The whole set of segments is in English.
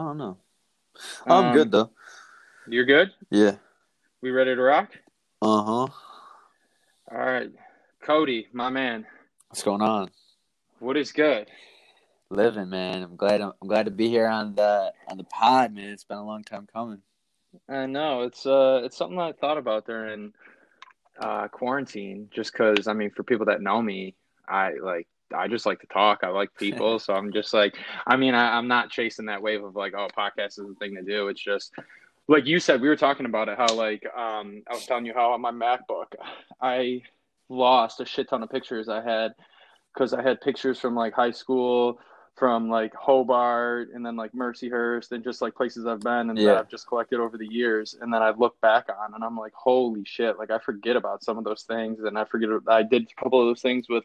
I don't know. I'm Um, good though. You're good? Yeah. We ready to rock? Uh huh. All right. Cody, my man, What's going on? what is good? Living, man. I'm glad. I'm, I'm glad to be here on the on the pod, man. It's been a long time coming. I know it's uh it's something I thought about during uh quarantine just cuz I mean for people that know me, I like I just like to talk. I like people, so I'm just like I mean I, I'm not chasing that wave of like oh podcast is the thing to do. It's just like you said we were talking about it how like um I was telling you how on my MacBook I lost a shit ton of pictures I had cuz I had pictures from like high school from like Hobart and then like Mercyhurst and just like places I've been and Yeah. that I've just collected over the years. And then I look back on and I'm like, holy shit! Like I forget about some of those things and I forget I did a couple of those things with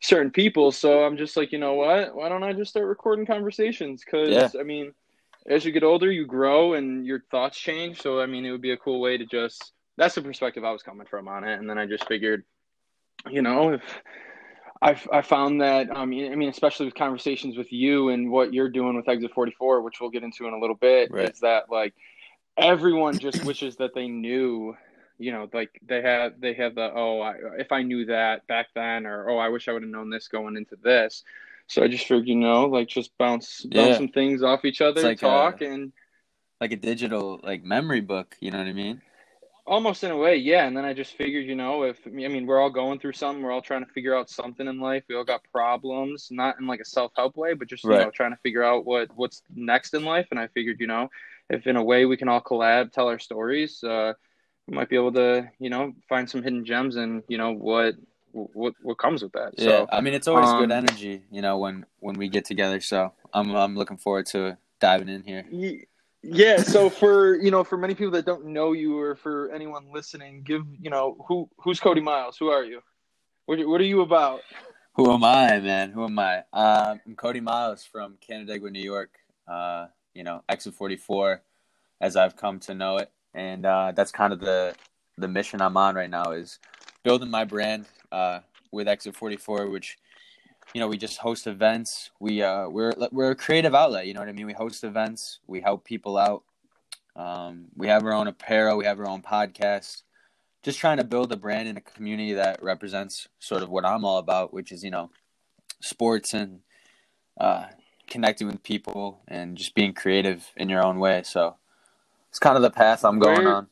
certain people. So I'm just like, you know what? Why don't I just start recording conversations? Because Yeah. I mean, as you get older, you grow and your thoughts change. So I mean, it would be a cool way to just. That's the perspective I was coming from on it, and then I just figured, you know, if I, I found that um, I mean, especially with conversations with you and what you're doing with Exit 44, which we'll get into in a little bit, Right. is that like everyone just wishes that they knew, you know, like they have they have the oh, I, if I knew that back then, or oh, I wish I would have known this going into this. So I just figured, you know, like just bounce bounce Yeah. some things off each other, like talk, a- and Like a digital like memory book. You know what I mean? Almost in a way, yeah. And then I just figured, you know, if I mean, we're all going through something, we're all trying to figure out something in life. We all got problems, not in like a self help way, but just you Right. know, trying to figure out what what's next in life. And I figured, you know, if in a way we can all collab, tell our stories, uh, we might be able to, you know, find some hidden gems and you know what what what comes with that. Yeah. So I mean, it's always good um, energy. You know when when we get together. So I'm I'm looking forward to diving in here. Ye- Yeah, so for you know, for many people that don't know you, or for anyone listening, give you know who who's Cody Miles? Who are you? What what are you about? Who am I, man? Who am I? Uh, I'm Cody Miles from Canandaigua, New York. Uh, you know, Exit 44, as I've come to know it, and uh, that's kind of the the mission I'm on right now is building my brand uh, with Exit 44, which you know we just host events. We uh, we're we're a creative outlet. You know what I mean? We host events. We help people out. Um, we have our own apparel. We have our own podcast just trying to build a brand in a community that represents sort of what I'm all about, which is you know sports and uh, connecting with people and just being creative in your own way. So it's kind of the path I'm going Where- on.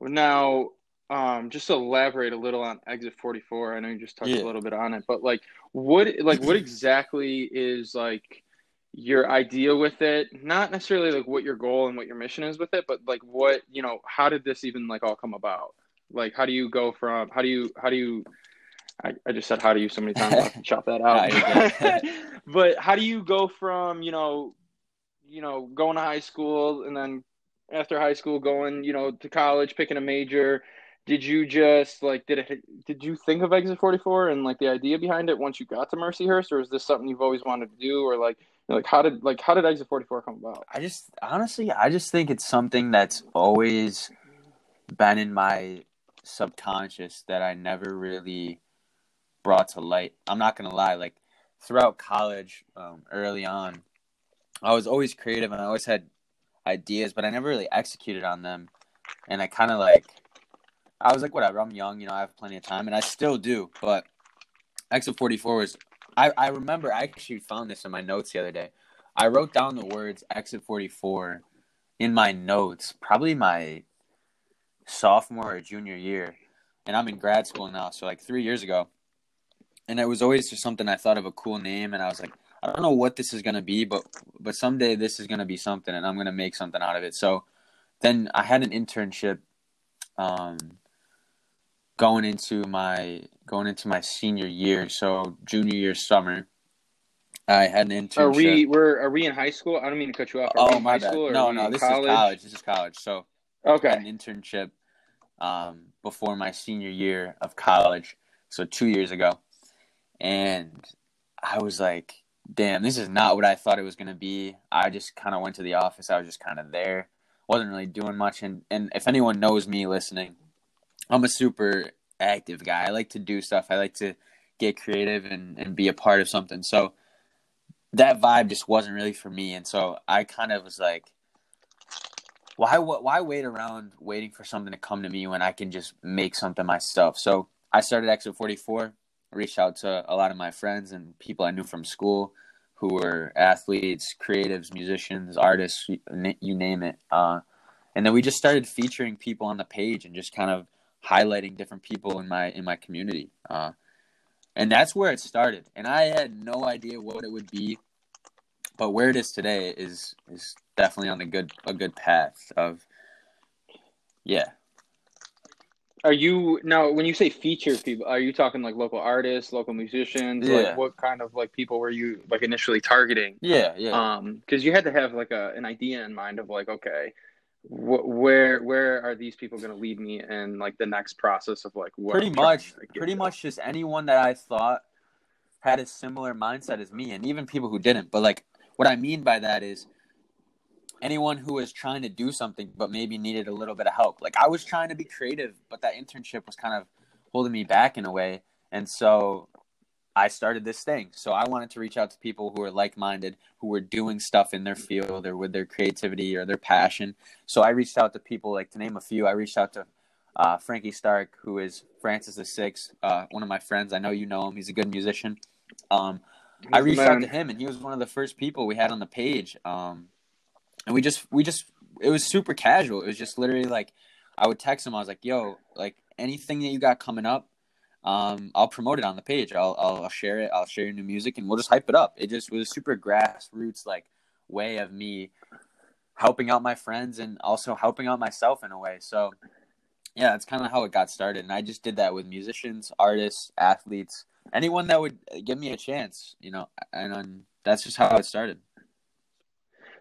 Now, um, just elaborate a little on Exit 44. I know you just touched Yeah. a little bit on it, but like, what like what exactly is like your idea with it? Not necessarily like what your goal and what your mission is with it, but like what you know, how did this even like all come about? Like, how do you go from how do you how do you I, I just said how do you so many times. I to chop that out. but how do you go from you know, you know, going to high school and then after high school going you know to college, picking a major? Did you just like did it? Did you think of Exit Forty Four and like the idea behind it once you got to Mercyhurst, or is this something you've always wanted to do, or like like how did like how did Exit Forty Four come about? I just honestly, I just think it's something that's always been in my subconscious that I never really brought to light. I'm not gonna lie, like throughout college, um, early on, I was always creative and I always had ideas, but I never really executed on them. And I kind of like, I was like, whatever, I'm young, you know, I have plenty of time, and I still do. But Exit 44 was, I, I remember, I actually found this in my notes the other day. I wrote down the words Exit 44 in my notes, probably my sophomore or junior year. And I'm in grad school now, so like three years ago. And it was always just something I thought of a cool name, and I was like, I don't know what this is gonna be, but but someday this is gonna be something, and I'm gonna make something out of it. So then I had an internship, um, going into my going into my senior year, so junior year summer. I had an internship. Are we we're are we in high school? I don't mean to cut you off. Are we Oh in my high bad. school or No, no, this is college. This is college. So Okay. an internship um, before my senior year of college, so two years ago, and I was like, "Damn, this is not what I thought it was gonna be." I just kind of went to the office. I was just kind of there, wasn't really doing much. And and if anyone knows me listening, I'm a super active guy. I like to do stuff. I like to get creative and and be a part of something. So that vibe just wasn't really for me, and so I kind of was like, why why wait around waiting for something to come to me when I can just make something myself? So I started Exit 44, reached out to a lot of my friends and people I knew from school who were athletes, creatives, musicians, artists, you name it. Uh, and then we just started featuring people on the page and just kind of highlighting different people in my in my community. Uh, and that's where it started. And I had no idea what it would be, but where it is today is is definitely on a good a good path of yeah. Are you now when you say feature people? Are you talking like local artists, local musicians? Yeah. Like what kind of like people were you like initially targeting? Yeah, yeah. Um, because you had to have like a an idea in mind of like okay, wh- where where are these people going to lead me in like the next process of like what pretty I'm much pretty much just anyone that I thought had a similar mindset as me and even people who didn't. But like what I mean by that is anyone who was trying to do something but maybe needed a little bit of help. Like I was trying to be creative, but that internship was kind of holding me back in a way. And so I started this thing. So I wanted to reach out to people who were like-minded, who were doing stuff in their field or with their creativity or their passion. So I reached out to people like to name a few. I reached out to uh, Frankie Stark, who is Francis the Sixth, uh, one of my friends. I know you know him. He's a good musician. Um, I reached out to him, and he was one of the first people we had on the page. Um, and we just, we just, it was super casual. It was just literally like, I would text him. I was like, "Yo, like anything that you got coming up, um, I'll promote it on the page. I'll, I'll, share it. I'll share your new music, and we'll just hype it up." It just was a super grassroots like way of me helping out my friends and also helping out myself in a way. So, yeah, that's kind of how it got started. And I just did that with musicians, artists, athletes, anyone that would give me a chance, you know. And um, that's just how it started.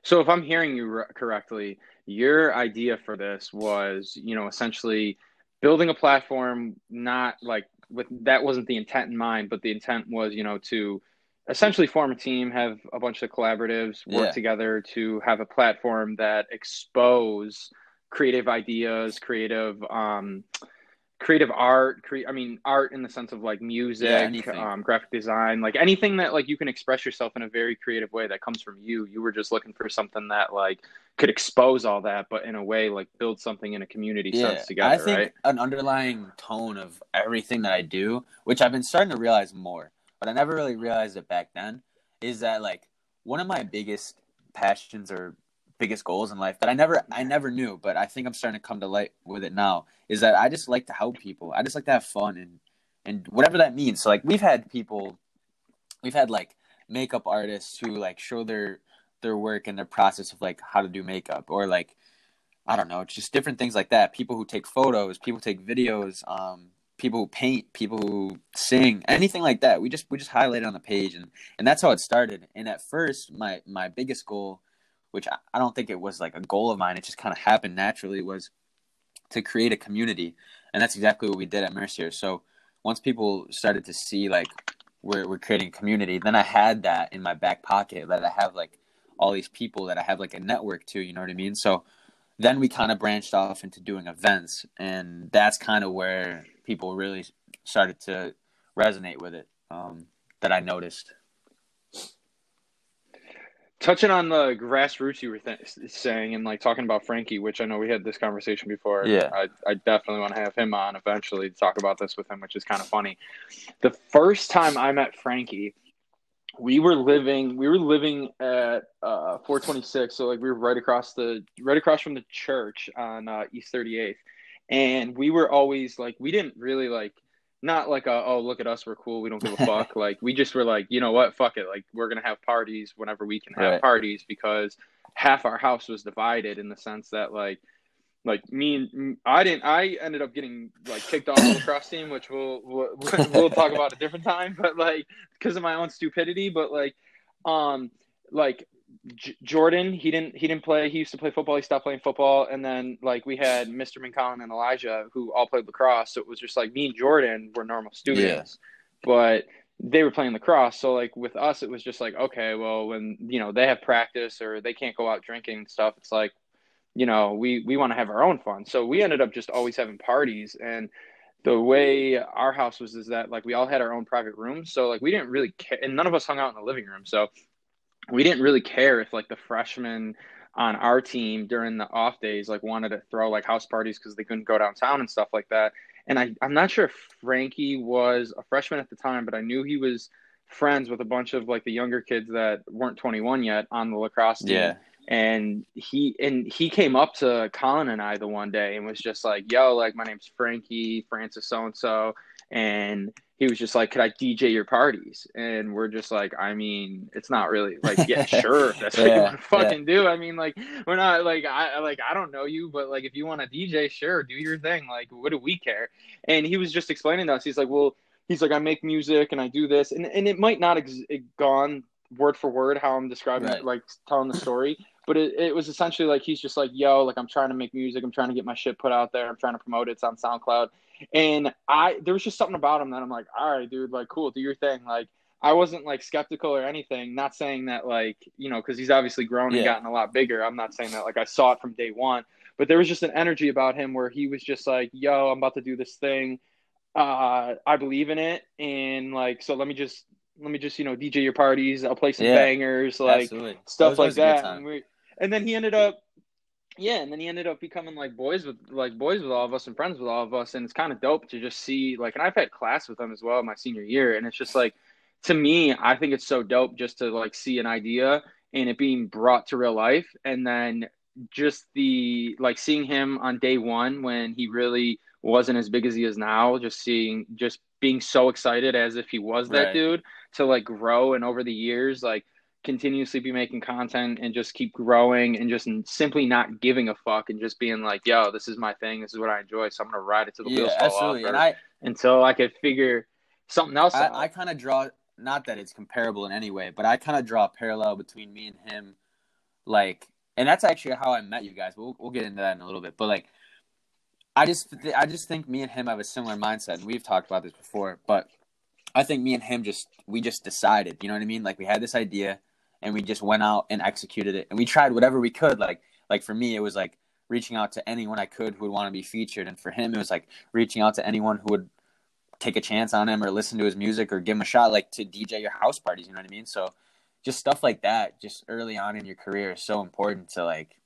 So if I'm hearing you correctly, your idea for this was, you know, essentially building a platform not like with that wasn't the intent in mind, but the intent was, you know, to essentially form a team, have a bunch of collaboratives work Yeah. together to have a platform that expose creative ideas, creative um creative art, cre- I mean art in the sense of like music, Yeah, um, graphic design, like anything that like you can express yourself in a very creative way that comes from you. You were just looking for something that like could expose all that, but in a way like build something in a community sense together, I think right? an underlying tone of everything that I do, which I've been starting to realize more, but I never really realized it back then, is that like one of my biggest passions or biggest goals in life that I never I never knew, but I think I'm starting to come to light with it now, is that I just like to help people. I just like to have fun and and whatever that means. So like we've had people we've had like makeup artists who like show their their work and their process of like how to do makeup or like I don't know, just different things like that. People who take photos, people take videos, um, people who paint, people who sing, anything like that. We just we just highlight it on the page, and and that's how it started. And at first, my my biggest goal, which I, don't think it was like a goal of mine, it just kind of happened naturally, was to create a community, and that's exactly what we did at Mercier. So once people started to see like we're we're creating community, then I had that in my back pocket that I have like all these people that I have like a network to. You know what I mean? So then we kind of branched off into doing events and that's kind of where people really started to resonate with it um, that i noticed Touching on the grassroots you were th- saying and like talking about Frankie, which I know we had this conversation before. Yeah. I, I definitely want to have him on eventually to talk about this with him, which is kind of funny. The first time I met Frankie, we were living we were living at uh 426 so like we were right across the right across from the church on uh, east 38th and we were always like we didn't really like not like a, oh look at us we're cool we don't give a fuck. Like we just were like you know what? Fuck it. Like we're gonna have parties whenever we can have Right. parties because half our house was divided in the sense that like like me and I didn't I ended up getting like kicked off the lacrosse team which we'll we'll, we'll talk about a different time but like because of my own stupidity but like um like J- Jordan he didn't he didn't play he used to play football he stopped playing football and then like we had Mr. McCollum and Elijah who all played lacrosse so it was just like me and Jordan were normal students but they were playing lacrosse so like with us it was just like okay well when you know they have practice or they can't go out drinking and stuff it's like you know we we want to have our own fun so we ended up just always having parties and the way our house was is that like we all had our own private rooms so like we didn't really care and none of us hung out in the living room so we didn't really care if like the freshmen on our team during the off days like wanted to throw like house parties because they couldn't go downtown and stuff like that. And I, I'm not sure if Frankie was a freshman at the time, but I knew he was friends with a bunch of like the younger kids that weren't 21 yet on the lacrosse team. Yeah. And he and he came up to Colin and I the one day and was just like, "Yo, like my name's Frankie Francis so and so," and he was just like, "Could I DJ your parties?" And we're just like, I mean, it's not really like, yeah, sure, if that's what you Yeah, want to fucking do. I mean, like, we're not like I like I don't know you, but like if you want to DJ, sure, do your thing. Like, what do we care? And he was just explaining to us. He's like, well, he's like, I make music and I do this, and and it might not ex- gone word for word how I'm describing Right. it, like telling the story. But it, it was essentially like he's just like, yo, like I'm trying to make music, I'm trying to get my shit put out there, I'm trying to promote it. It's on SoundCloud. And I there was just something about him that I'm like, all right, dude, like cool, do your thing. Like I wasn't like skeptical or anything. Not saying that like, you know, because he's obviously grown and Yeah. gotten a lot bigger. I'm not saying that like I saw it from day one. But there was just an energy about him where he was just like, yo, I'm about to do this thing. Uh I believe in it. And like so let me just let me just, you know, DJ your parties, I'll play some Yeah. bangers, like Absolutely. stuff like was a good that. And, we, and then he ended up, yeah, and then he ended up becoming like boys with like boys with all of us and friends with all of us, and it's kind of dope to just see like, and I've had class with him as well my senior year, and it's just like, to me, I think it's so dope just to like see an idea and it being brought to real life, and then just the like seeing him on day one when he really wasn't as big as he is now, just seeing just being so excited as if he was that Right. dude to like grow and over the years like continuously be making content and just keep growing and just simply not giving a fuck and just being like, yo, this is my thing, this is what I enjoy, so I'm gonna ride it to the Yeah, wheels fall absolutely. off, And I, until I could figure something else out. I, I kind of draw not that it's comparable in any way, but I kind of draw a parallel between me and him, like, and that's actually how I met you guys. We'll we'll get into that in a little bit, but like, I just I just think me and him have a similar mindset, and we've talked about this before, but I think me and him just we just decided, you know what I mean? Like we had this idea, and we just went out and executed it, and we tried whatever we could. Like like for me, it was like reaching out to anyone I could who would want to be featured, and for him, it was like reaching out to anyone who would take a chance on him or listen to his music or give him a shot like to DJ your house parties, you know what I mean? So just stuff like that, just early on in your career is so important to like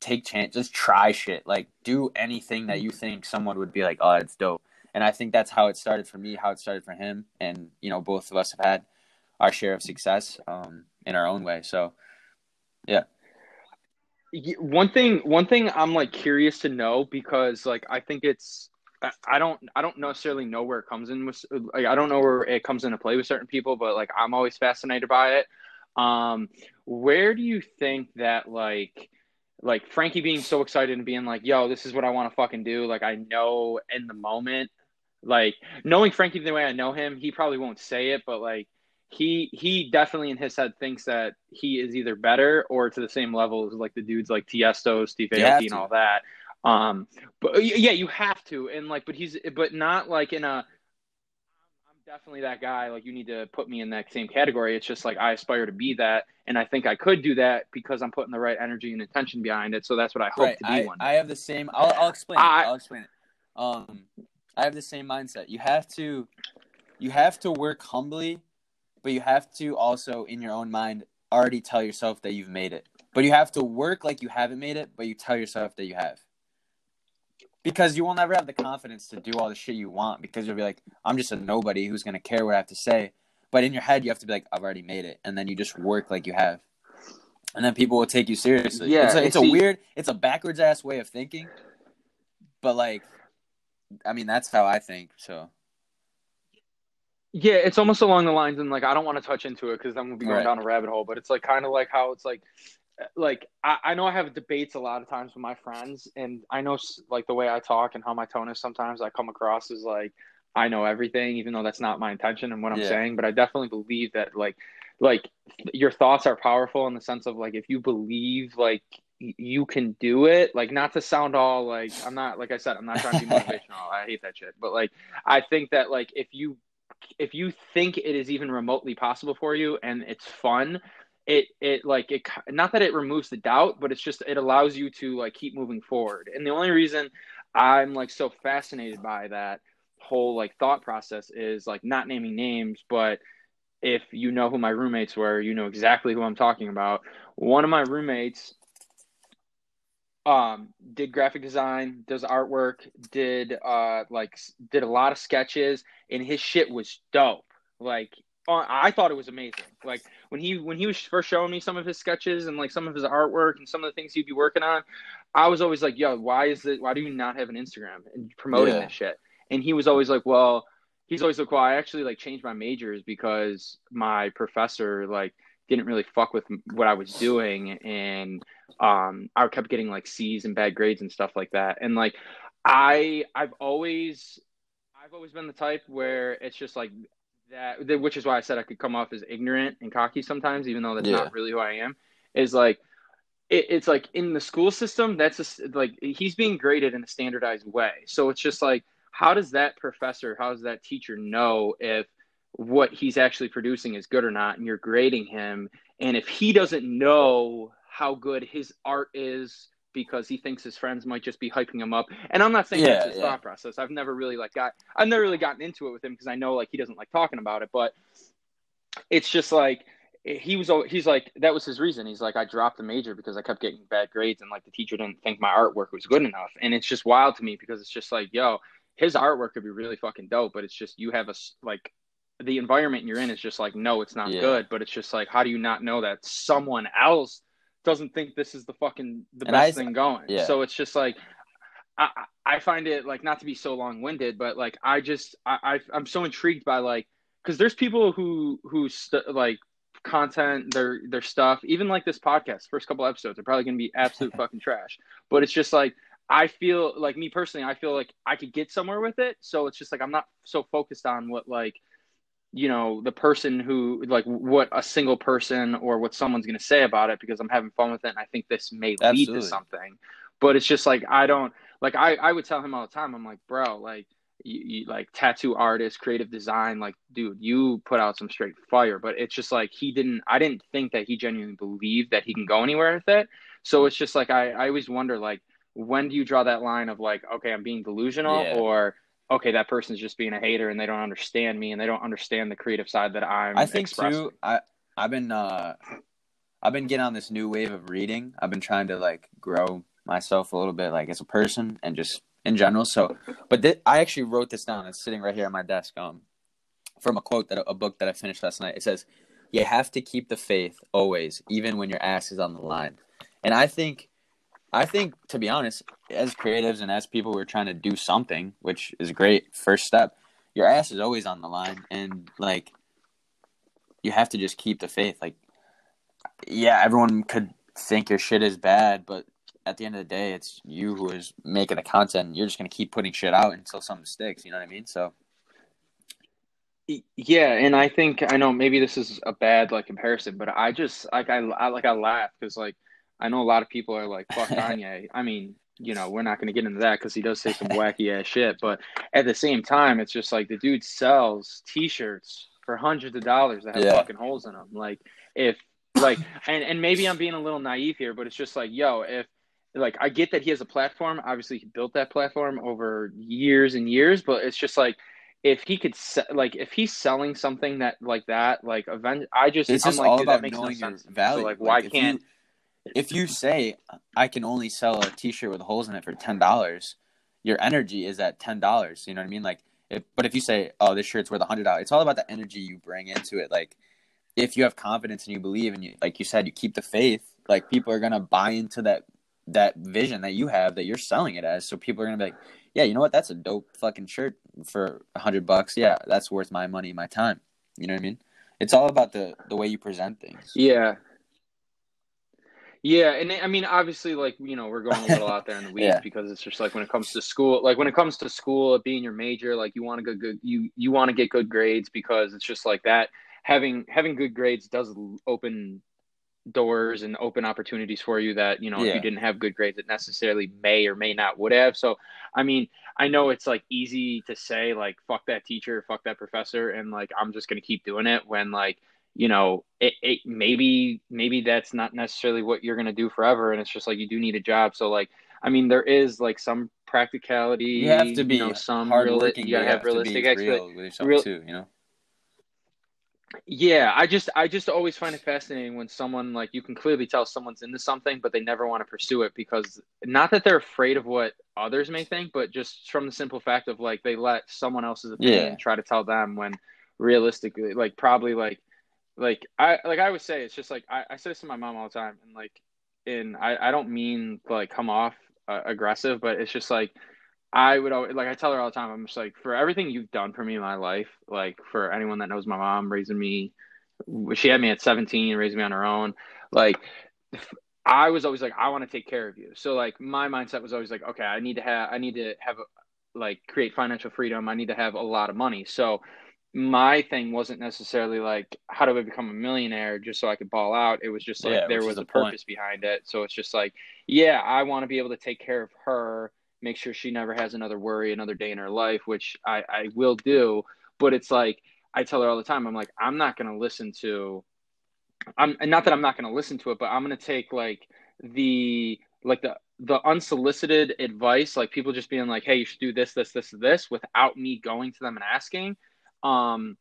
take chance, just try shit. Like do anything that you think someone would be like, "Oh, it's dope." And I think that's how it started for me, how it started for him, and you know, both of us have had our share of success um in our own way. So, yeah. one thing one thing i'm like curious to know because like i think it's I- don't i don't necessarily know where it comes in with like i don't know where it comes into play with certain people but like i'm always fascinated by it um where do you think that like like frankie being so excited and being like yo this is what i want to fucking do like i know in the moment like knowing frankie the way i know him he probably won't say it but like he he definitely in his head thinks that he is either better or to the same level as like the dudes like Tiesto, Steve Aoki, and all that. Um, but yeah, you have to, and like, but he's but not like in a. I'm definitely that guy. Like, you need to put me in that same category. It's just like I aspire to be that, and I think I could do that because I'm putting the right energy and intention behind it. So that's what I hope right, to be I, one. I have the same. I'll, I'll explain. I- it. I'll explain it. Um, I have the same mindset. You have to, you have to work humbly, but you have to also, in your own mind, already tell yourself that you've made it. But you have to work like you haven't made it, but you tell yourself that you have. Because you will never have the confidence to do all the shit you want because you'll be like, I'm just a nobody who's gonna care what I have to say. But in your head, you have to be like, I've already made it, and then you just work like you have, and then people will take you seriously. Yeah, it's a, it's a weird, it's a backwards ass way of thinking, but like, I mean, that's how I think. So Yeah, it's almost along the lines, and like I don't want to touch into it because then we'll be going Right. down a rabbit hole. But it's like kind of like how it's like, eh, like I, I know I have debates a lot of times with my friends, and I know like the way I talk and how my tone is. Sometimes I come across as like I know everything, even though that's not my intention and what I'm Yeah. saying. But I definitely believe that like like your thoughts are powerful in the sense of like if you believe like you can do it like not to sound all like i'm not like i said i'm not trying to be motivational i hate that shit but like i think that like if you if you think it is even remotely possible for you and it's fun it it like it not that it removes the doubt but it's just it allows you to like keep moving forward and the only reason i'm like so fascinated by that whole like thought process is like not naming names but if you know who my roommates were, you know exactly who I'm talking about. One of my roommates um did graphic design does artwork did uh like did a lot of sketches and his shit was dope. Like uh, i thought it was amazing. Like when he when he was first showing me some of his sketches and like some of his artwork and some of the things he'd be working on i was always like yo why is it why do you not have an instagram and promoting Yeah. this shit? And he was always like well he's always like well i actually like changed my majors because my professor like didn't really fuck with what i was doing and um I kept getting like C's and bad grades and stuff like that. And like I I've always I've always been the type where it's just like that which is why I said I could come off as ignorant and cocky sometimes even though that's Yeah. not really who I am is like it, it's like in the school system that's just like he's being graded in a standardized way. So it's just like how does that professor, how does that teacher know if what he's actually producing is good or not and you're grading him and if he doesn't know how good his art is because he thinks his friends might just be hyping him up. And I'm not saying Yeah, that's his yeah. thought process. I've never really like got I've never really gotten into it with him because I know like he doesn't like talking about it, but it's just like he was he's like that was his reason. He's like I dropped the major because I kept getting bad grades and like the teacher didn't think my artwork was good enough. And it's just wild to me because it's just like, yo, his artwork could be really fucking dope, but it's just you have a like the environment you're in is just like no, it's not Yeah. good, but it's just like how do you not know that someone else doesn't think this is the fucking the And best I- thing going. yeah. So it's just like I I find it like not to be so long winded, but like I just I, I I'm so intrigued by like because there's people who who st- like content their their stuff even like this podcast first couple episodes are probably to be absolute fucking trash but it's just like i feel like me personally i feel like i could get somewhere with it so it's just like i'm not so focused on what like you know the person who like what a single person or what someone's going to say about it because i'm having fun with it and i think this may lead Absolutely. to something but it's just like i don't like i i would tell him all the time i'm like bro like you, you like tattoo artist creative design like dude you put out some straight fire but it's just like he didn't i didn't think that he genuinely believed that he can go anywhere with it so it's just like i i always wonder like when do you draw that line of like okay i'm being delusional Yeah. or okay that person's just being a hater and they don't understand me and they don't understand the creative side that i'm I think expressing. too. I I've been uh, I've been getting on this new wave of reading. I've been trying to like grow myself a little bit, like as a person and just in general. So, but thi- I actually wrote this down. It's sitting right here on my desk. Um, from a quote that a book that I finished last night. It says, "You have to keep the faith always, even when your ass is on the line." And I think, I think to be honest, as creatives and as people who are trying to do something, which is a great first step, your ass is always on the line, and like you have to just keep the faith. Like, yeah, everyone could think your shit is bad, but at the end of the day, it's you who is making the content. You're just gonna keep putting shit out until something sticks. You know what I mean? So Yeah, and I think I know maybe this is a bad like comparison, but I just like I, I like I laugh because like I know a lot of people are like fuck Kanye. I mean, you know, we're not going to get into that because he does say some wacky ass shit, but at the same time, it's just like the dude sells T-shirts for hundreds of dollars that have Yeah. fucking holes in them. Like if like and and maybe I'm being a little naive here, but it's just like yo, if like I get that he has a platform. Obviously, he built that platform over years and years, but it's just like if he could se- like if he's selling something that like that like event i just it's I'm just like, all dude, that about makes no knowing your sense value. so like why if can't you, if you say I can only sell a T-shirt with holes in it for ten dollars, your energy is at ten dollars. You know what I mean? Like, if, but if you say, "Oh, this shirt's worth a hundred dollars," it's all about the energy you bring into it. Like, if you have confidence and you believe, and you, like you said, you keep the faith. Like, people are gonna buy into that that vision that you have that you're selling it as. So people are gonna be like, "Yeah, you know what? That's a dope fucking shirt for a hundred bucks. Yeah, that's worth my money, my time." You know what I mean? It's all about the the way you present things. yeah yeah and i mean obviously like you know we're going a little out there in the weeds Yeah. because it's just like when it comes to school like when it comes to school being your major like you want to go good you you want to get good grades because it's just like that. Having having good grades does open doors and open opportunities for you that you know if you didn't have good grades it necessarily may or may not would have. So i mean i know it's like easy to say like fuck that teacher fuck that professor and like i'm just going to keep doing it when like you know it, it maybe maybe that's not necessarily what you're going to do forever and it's just like you do need a job so like i mean there is like some practicality You have to be you know, some hardworking. reali- you gotta but have to be realistic real with yourself real- too. You know. Yeah, I just I just always find it fascinating when someone like you can clearly tell someone's into something, but they never want to pursue it because not that they're afraid of what others may think, but just from the simple fact of like they let someone else's opinion Yeah. try to tell them when realistically, like probably like like I like I would say it's just like I, I say this to my mom all the time, and like in I I don't mean like come off uh, aggressive, but it's just like I would always like I tell her all the time. I'm just like for everything you've done for me in my life, like for anyone that knows my mom raising me, she had me at 17, raising me on her own. Like I was always like I want to take care of you. So like my mindset was always like okay, I need to have I need to have like create financial freedom. I need to have a lot of money. So my thing wasn't necessarily like how do I become a millionaire just so I could ball out. It was just like Yeah, there was a point. purpose behind it. So it's just like yeah, I want to be able to take care of her make sure she never has another worry another day in her life, which I, I will do. But it's like I tell her all the time, I'm like, I'm not gonna listen to I'm and not that I'm not gonna listen to it, but I'm gonna take like the like the the unsolicited advice, like people just being like, Hey, you should do this, this, this, this without me going to them and asking. Um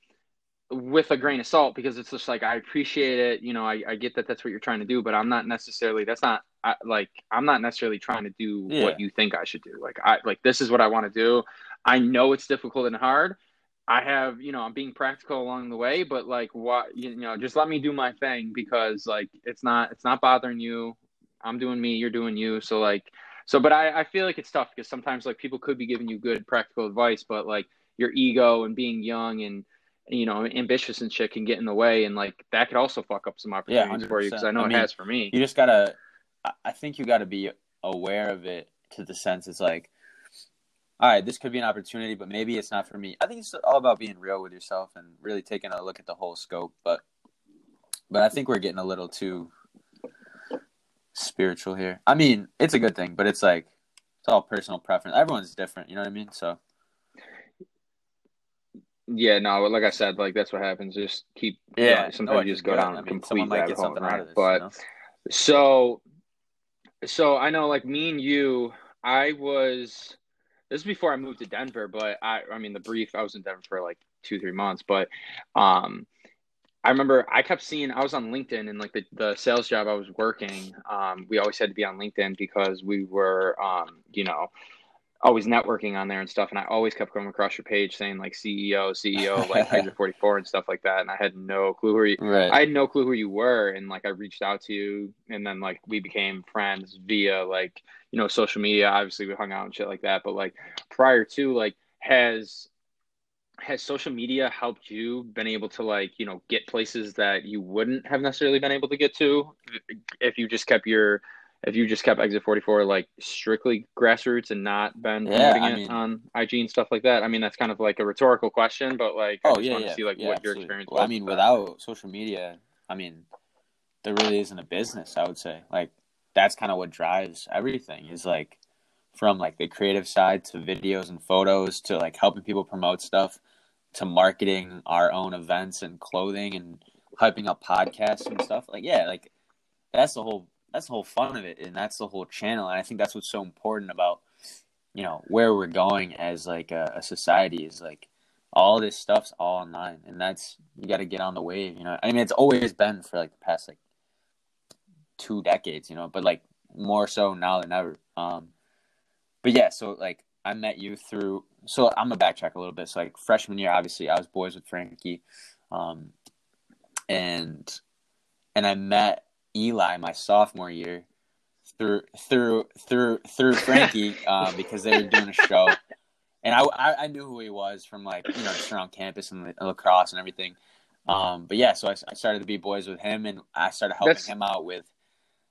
with a grain of salt because it's just like I appreciate it. You know, I, I get that that's what you're trying to do, but I'm not necessarily that's not I, like I'm not necessarily trying to do Yeah. what you think I should do. Like I like this is what I want to do. I know it's difficult and hard. I have you know I'm being practical along the way, but like what you know just let me do my thing because like it's not it's not bothering you. I'm doing me, you're doing you. So like so, but I I feel like it's tough because sometimes like people could be giving you good practical advice, but like your ego and being young and you know, ambitious and shit can get in the way, and like that could also fuck up some opportunities for you because I know I it mean, has for me. You just gotta. I think you gotta be aware of it to the sense it's like, all right, this could be an opportunity, but maybe it's not for me. I think it's all about being real with yourself and really taking a look at the whole scope. But, but I think we're getting a little too spiritual here. I mean, it's a good thing, but it's like it's all personal preference. Everyone's different. You know what I mean? So Yeah, no, like I said, like that's what happens. Just keep. yeah. no, sometimes it's you just go down I mean, complete rabbit hole, right? this. But you know? so, so I know, like me and you, I was. This is before I moved to Denver, but I, I mean, the brief I was in Denver for like two, three months, but, um, I remember I kept seeing I was on LinkedIn and like the, the sales job I was working, um, we always had to be on LinkedIn because we were um, you know, always networking on there and stuff. And I always kept coming across your page saying like CEO, CEO, like Exit 44 and stuff like that. And I had no clue who you right. I had no clue who you were. And like I reached out to you and then like we became friends via like, you know, social media. Obviously we hung out and shit like that. But like prior to like has has social media helped you been able to like you know get places that you wouldn't have necessarily been able to get to if you just kept your if you just kept exit 44 like strictly grassroots and not been Yeah, promoting I it mean- on ig and stuff like that i mean that's kind of like a rhetorical question but like i Oh just yeah, want yeah. to see like yeah, what your experience Well, was I mean, without social media, I mean, there really isn't a business. I would say, like, that's kind of what drives everything. Is like from like the creative side to videos and photos to like helping people promote stuff to marketing our own events and clothing and hyping up podcasts and stuff. Like, yeah, like that's the whole that's the whole fun of it, and that's the whole channel. And I think that's what's so important about you know where we're going as like a, a society is like all this stuff's all online and that's you got to get on the wave you know i mean it's always been for like the past like two decades you know but like more so now than ever um but yeah so like i met you through so i'm gonna backtrack a little bit so like freshman year obviously i was boys with frankie um and and i met eli my sophomore year through through through through frankie uh, because they were doing a show and I, I, I knew who he was from like you know just around campus and lacrosse and everything. Um, but yeah, so I, I started to be boys with him, and I started helping That's- him out with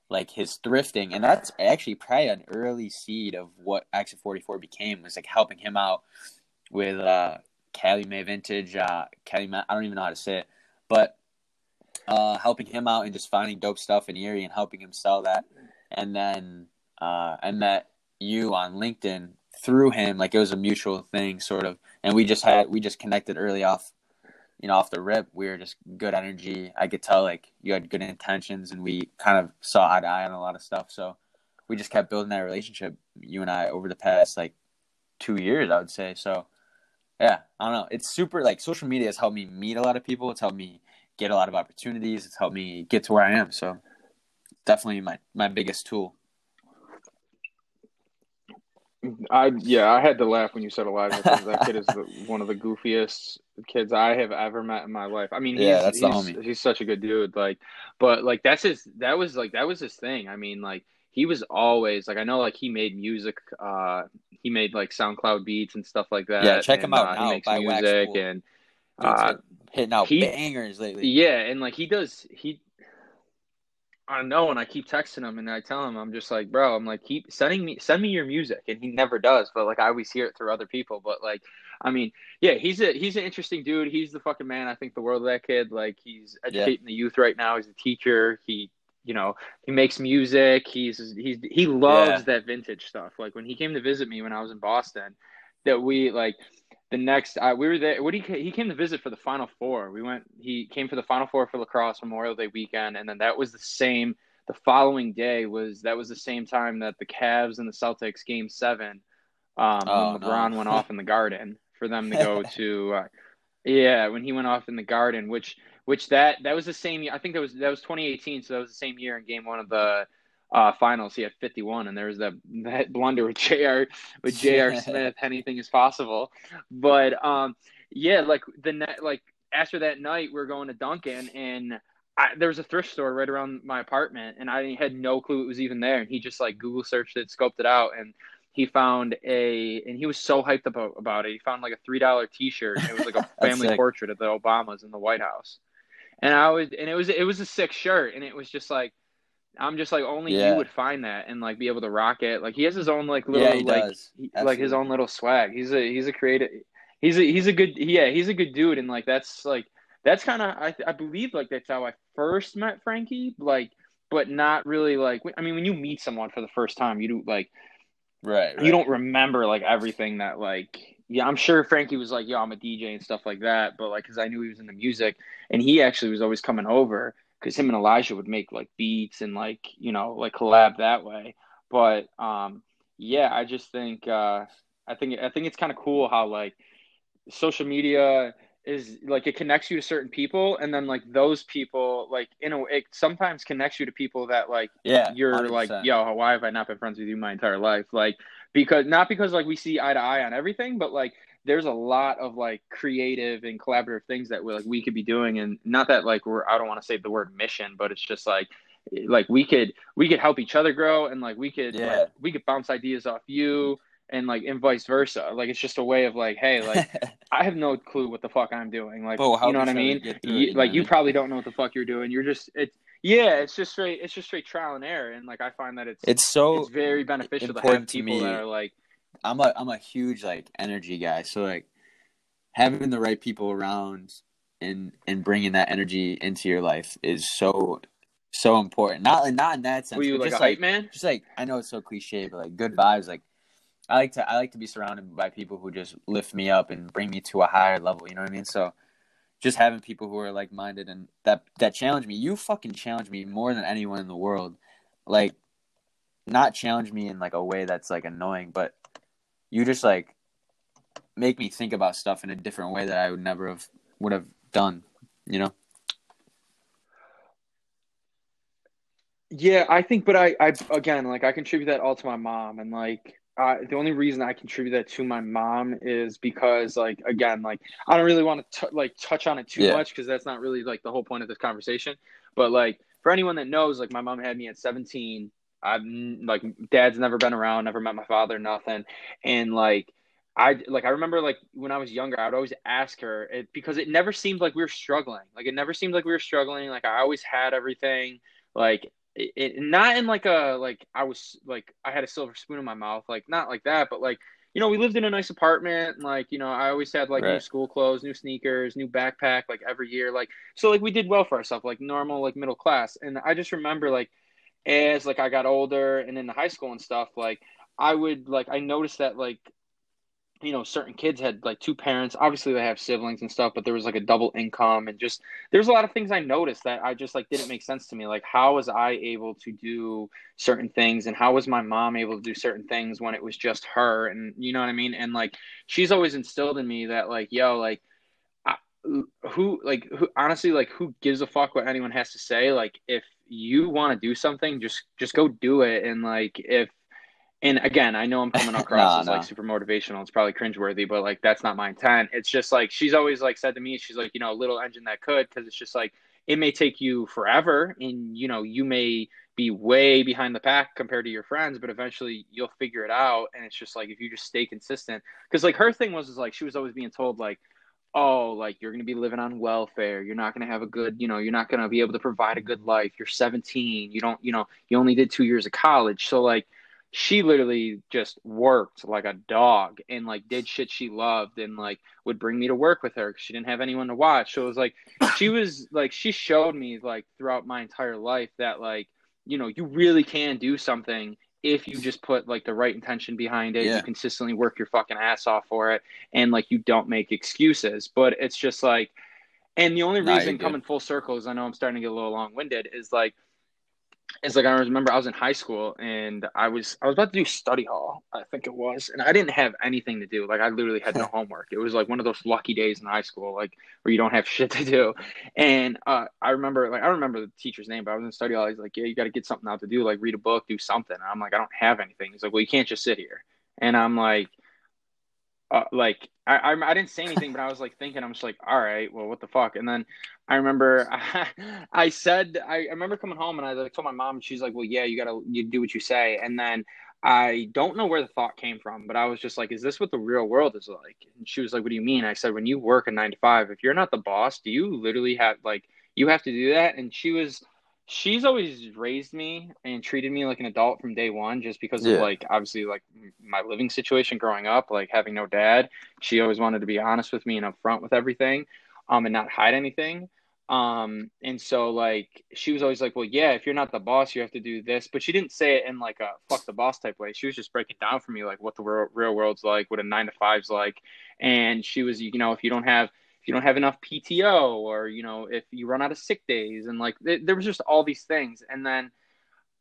like his thrifting, and that's actually probably an early seed of what Exit Forty Four became. Was like helping him out with uh, Cali May Vintage, uh, Cali May, I don't even know how to say it, but uh, helping him out and just finding dope stuff in Erie and helping him sell that, and then uh, I met you on LinkedIn through him. Like it was a mutual thing sort of. And we just had we just connected early off you know off the rip. We were just good energy. I could tell like you had good intentions and we kind of saw eye to eye on a lot of stuff. So we just kept building that relationship you and i over the past like two years i would say. So yeah i don't know. It's super like social media has helped me meet a lot of people. It's helped me get a lot of opportunities. It's helped me get to where I am. So definitely my my biggest tool. I yeah, I had to laugh when you said Elijah because that kid is the, one of the goofiest kids I have ever met in my life. I mean, he's, Yeah, that's the he's, homie. he's such a good dude. Like, but like that's his. That was like that was his thing. I mean, like he was always like I know like he made music. Uh, he made like SoundCloud beats and stuff like that. Yeah, check and, him out uh, now He makes by music and uh, hitting out he- bangers lately. yeah, and like he does he I know and I keep texting him and I tell him I'm just like, bro, I'm like keep sending me send me your music and he never does, but like I always hear it through other people. But like I mean, yeah, he's a he's an interesting dude. He's the fucking man, I think the world of that kid. Like he's educating the youth right now. He's a teacher. He you know, he makes music. He's he's he loves Yeah. that vintage stuff. Like when he came to visit me when I was in Boston, that we like the next uh, we were there what he he came to visit for the final four we went he came for the final four for lacrosse memorial day weekend and then that was the same the following day was that was the same time that the Cavs and the Celtics game 7 um Oh, when no. LeBron went off in the garden for them to go to uh, yeah when he went off in the garden which which that that was the same I think that was that was 2018 so that was the same year in game 1 of the uh, finals he had 51 and there was that that blunder with JR with J.R. Smith, anything is possible. But um, yeah, like the net, like after that night, we are going to Dunkin, and I, there was a thrift store right around my apartment, and I had no clue it was even there. And he just like Google searched it, scoped it out, and he found a, and he was so hyped about about it. He found like a three dollar T shirt. It was like a family sick. portrait of the Obamas in the White House. And I was, and it was, it was a sick shirt, and it was just like, I'm just like only Yeah. you would find that and like be able to rock it. Like he has his own like little Yeah, like he- like his own little swag. He's a he's a creative. He's a he's a good yeah he's a good dude and like that's like that's kind of I I believe like that's how I first met Frankie like but not really like I mean when you meet someone for the first time you do like Right, right. you don't remember like everything that like yeah i'm sure frankie was like yo i'm a dj and stuff like that but like because i knew he was into music and he actually was always coming over because him and elijah would make like beats and like you know like collab that way but um yeah i just think uh i think i think it's kind of cool how like social media is like it connects you to certain people and then like those people like you know it sometimes connects you to people that like yeah, you're like, 100%. yo, why have I not been friends with you my entire life? Like, because not because like we see eye to eye on everything, but like there's a lot of like creative and collaborative things that we like we could be doing, and not that like we're I don't want to say the word mission, but it's just like like we could we could help each other grow, and like we could Yeah. like, we could bounce ideas off you. And like, and vice versa. Like, it's just a way of like, hey, like, I have no clue what the fuck I'm doing. Like, we'll you know what I mean? You- it, like, I you probably don't know what the fuck you're doing. You're just, it's, yeah, it's just straight, it's just straight trial and error. And like, I find that it's, it's so it's very beneficial to have to people me. that are like, I'm a I'm a huge like energy guy. So like having the right people around and and bringing that energy into your life is so so important. Not not in that sense, were you like a just hype like man? just like I know it's so cliche, but like good vibes. Like I like to I like to be surrounded by people who just lift me up and bring me to a higher level. You know what I mean? So just having people who are like minded and that that challenge me. You fucking challenge me more than anyone in the world. Like not challenge me in like a way that's like annoying, but you just like make me think about stuff in a different way that I would never have would have done. You know? Yeah, I think, but I, I again, like I contribute that all to my mom, and like uh, the only reason I contribute that to my mom is because, like, again, like I don't really want to like touch on it too Yeah. much because that's not really like the whole point of this conversation. But like for anyone that knows, like my mom had me at 17. I've like dad's never been around, never met my father, nothing, and like. I like I remember like when I was younger, I would always ask her it, because it never seemed like we were struggling. Like it never seemed like we were struggling. Like I always had everything. Like it, it, not in like a like I was like I had a silver spoon in my mouth, like not like that, but like you know we lived in a nice apartment, and, like you know I always had like new school clothes, new sneakers, new backpack, like every year, like so like we did well for ourselves, like normal like middle class, and I just remember like as like I got older and in the high school and stuff, like I would like I noticed that like you know certain kids had like two parents. Obviously they have siblings and stuff but there was like a double income and just there's a lot of things i noticed that i just like didn't make sense to me. Like how was i able to do certain things and how was my mom able to do certain things when it was just her? And you know what i mean? And like she's always instilled in me that like yo like I, who like who honestly like who gives a fuck what anyone has to say? Like if you want to do something just just go do it. And like if and again i know i'm coming across as like super motivational it's probably cringeworthy but like that's not my intent. It's just like she's always like said to me she's like you know a little engine that could because it's just like it may take you forever and you know you may be way behind the pack compared to your friends but eventually you'll figure it out. And it's just like if you just stay consistent because like her thing was is like she was always being told like oh like you're going to be living on welfare. You're not going to have a good you know you're not going to be able to provide a good life. You're 17 you don't you know you only did two years of college. So like she literally just worked like a dog and like did shit she loved and like would bring me to work with her because she didn't have anyone to watch. So it was like she was like she showed me like throughout my entire life that like you know you really can do something if you just put like the right intention behind it yeah. you consistently work your fucking ass off for it and like you don't make excuses but it's just like and the only reason coming full circle is i know i'm starting to get a little long-winded is like it's like I remember I was in high school and I was I was about to do study hall, I think it was, and I didn't have anything to do. Like I literally had no homework. It was like one of those lucky days in high school, like where you don't have shit to do. And uh, I remember like I don't remember the teacher's name, but I was in study hall. He's like, "Yeah, you got to get something out to do, like read a book, do something." And I'm like, "I don't have anything." He's like, "Well, you can't just sit here." And I'm like, uh, like I, I, I didn't say anything, but I was like thinking, I'm just like, all right, well, what the fuck? And then I remember I, I said, I, I remember coming home and I like told my mom, she's like, well, yeah, you gotta you do what you say. And then I don't know where the thought came from, but I was just like, is this what the real world is like? And she was like, what do you mean? I said, when you work a nine to five, if you're not the boss, do you literally have like you have to do that? And she was she's always raised me and treated me like an adult from day one just because yeah. of like obviously like my living situation growing up like having no dad. She always wanted to be honest with me and upfront with everything um and not hide anything. Um and so like she was always like well yeah if you're not the boss you have to do this. But she didn't say it in like a fuck the boss type way. She was just breaking down for me like what the real, real world's like what a nine to five's like. And she was you know if you don't have if you don't have enough PTO or you know if you run out of sick days and like th- there was just all these things. And then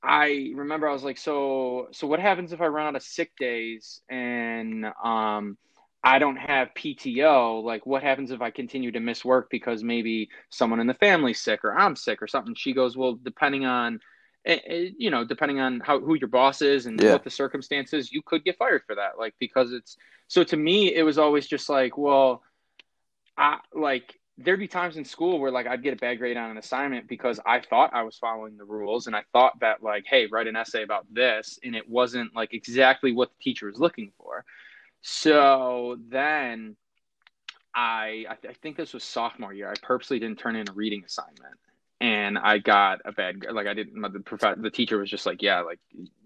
I remember I was like so so what happens if I run out of sick days and um I don't have PTO like what happens if I continue to miss work because maybe someone in the family's sick or I'm sick or something? She goes well depending on eh, eh, you know depending on how who your boss is and yeah. what the circumstances you could get fired for that. Like because it's so to me it was always just like well I like there'd be times in school where like I'd get a bad grade on an assignment because I thought I was following the rules and I thought that like, hey, write an essay about this, and it wasn't like exactly what the teacher was looking for. So then I I, th- I think this was sophomore year. I purposely didn't turn in a reading assignment. And I got a bad like I didn't the prof- the teacher was just like yeah like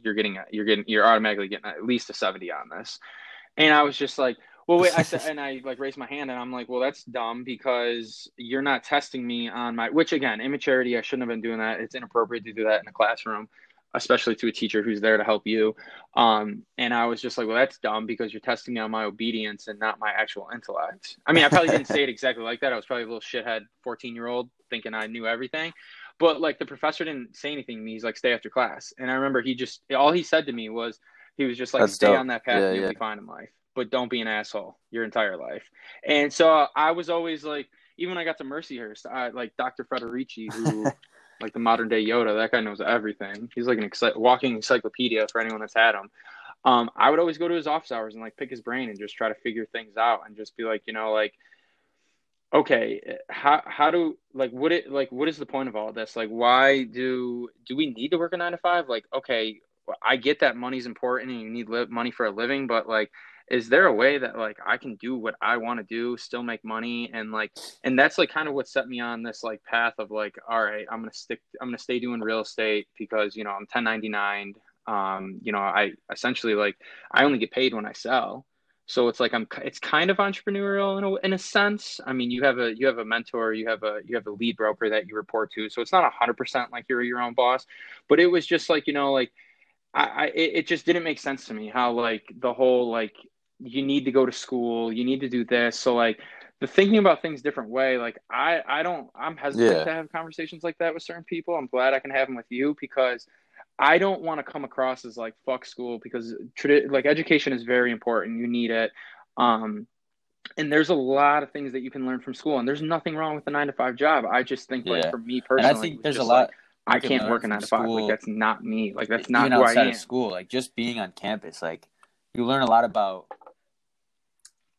you're getting a, you're getting you're automatically getting at least a 70 on this and I was just like well, wait, I said, and I like raised my hand, and I'm like, well, that's dumb because you're not testing me on my, which again, immaturity. I shouldn't have been doing that. It's inappropriate to do that in a classroom, especially to a teacher who's there to help you. Um, and I was just like, well, that's dumb because you're testing me on my obedience and not my actual intellect. I mean, I probably didn't say it exactly like that. I was probably a little shithead 14 year old thinking I knew everything. But like the professor didn't say anything to me. He's like, stay after class. And I remember he just, all he said to me was, he was just like, That's stay dope. on that path yeah, and you'll yeah. be fine in life but don't be an asshole your entire life. And so I was always like, even when I got to Mercyhurst, I like Dr. Federici, who like the modern day Yoda. That guy knows everything. He's like an exci- walking encyclopedia for anyone that's had him. Um, I would always go to his office hours and like pick his brain and just try to figure things out and just be like, you know, like, okay, how how do like what it like what is the point of all this? Like, why do do we need to work a nine to five? Like, okay, I get that money's important and you need li- money for a living, but like is there a way that like I can do what I want to do, still make money, and like, and that's like kind of what set me on this like path of like, all right, I'm gonna stick, I'm gonna stay doing real estate because you know I'm 1099. Um, you know, I essentially like I only get paid when I sell, so it's like I'm, it's kind of entrepreneurial in a in a sense. I mean, you have a you have a mentor, you have a you have a lead broker that you report to, so it's not hundred percent like you're your own boss, but it was just like you know like. I, it just didn't make sense to me how like the whole like you need to go to school, you need to do this. So like the thinking about things different way, like I I don't I'm hesitant yeah. to have conversations like that with certain people. I'm glad I can have them with you because I don't want to come across as like fuck school because like education is very important. You need it. Um and there's a lot of things that you can learn from school, and there's nothing wrong with a nine to five job. I just think, like for me And personally, I think there's a lot. like, I can can't work a nine to five. Like that's not me. Like that's not even who I outside am. of school, like just being on campus, like you learn a lot about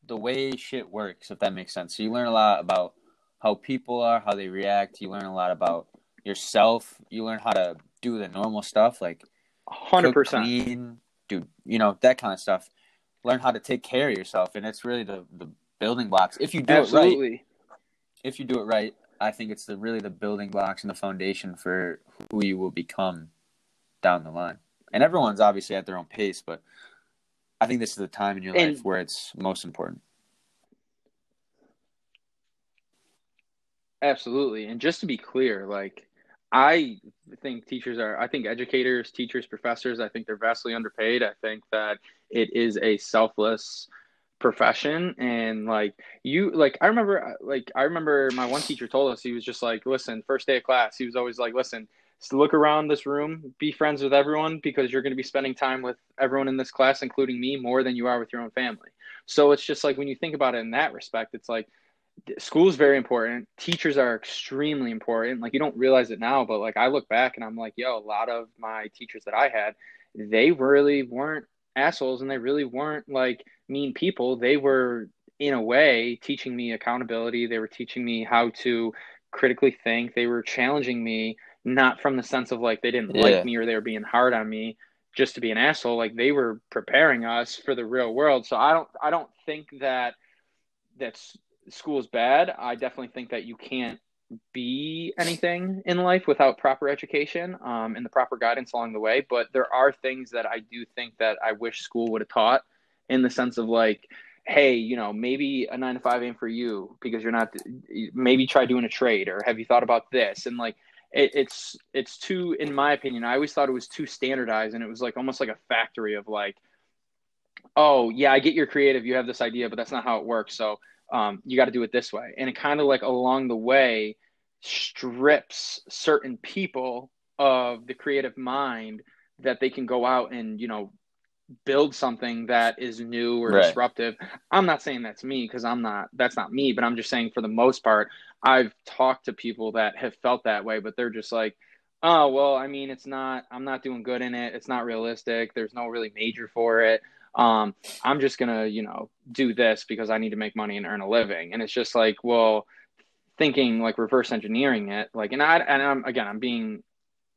the way shit works, if that makes sense. So you learn a lot about how people are, how they react. You learn a lot about yourself. You learn how to do the normal stuff, like Hundred percent. do you know that kind of stuff. Learn how to take care of yourself, and it's really the the building blocks. If you do it right, if you do it right, I think it's the really the building blocks and the foundation for who you will become down the line. And everyone's obviously at their own pace, but I think this is the time in your And- life where it's most important. Absolutely. And just to be clear, like I think teachers are I think educators, teachers, professors, I think they're vastly underpaid. I think that it is a selfless profession and like you like I remember like I remember my one teacher told us he was just like, "Listen, first day of class, he was always like, "Listen, just look around this room, be friends with everyone because you're going to be spending time with everyone in this class including me more than you are with your own family." So it's just like when you think about it in that respect, it's like school is very important. Teachers are extremely important. Like you don't realize it now, but like I look back and I'm like, yo, a lot of my teachers that I had, they really weren't assholes and they really weren't like mean people. They were in a way teaching me accountability. They were teaching me how to critically think. They were challenging me not from the sense of like they didn't Yeah. like me or they were being hard on me just to be an asshole. Like they were preparing us for the real world. So I don't I don't think that that's school is bad. I definitely think that you can't be anything in life without proper education um, and the proper guidance along the way. But there are things that I do think that I wish school would have taught in the sense of like, hey, you know, maybe a nine to five ain't for you because you're not, maybe try doing a trade or have you thought about this? And like, it, it's, it's too, in my opinion, I always thought it was too standardized and it was like almost like a factory of like, oh, yeah, I get you're creative, you have this idea, but that's not how it works. So, um, you got to do it this way. And it kind of like along the way strips certain people of the creative mind that they can go out and, you know, build something that is new or Right. disruptive. I'm not saying that's me because I'm not, that's not me, but I'm just saying for the most part, I've talked to people that have felt that way, but they're just like, oh, well, I mean, it's not, I'm not doing good in it. It's not realistic. There's no really major for it. Um, I'm just gonna, you know, do this because I need to make money and earn a living. And it's just like, well, thinking like reverse engineering it, like, and I, and I'm again, I'm being,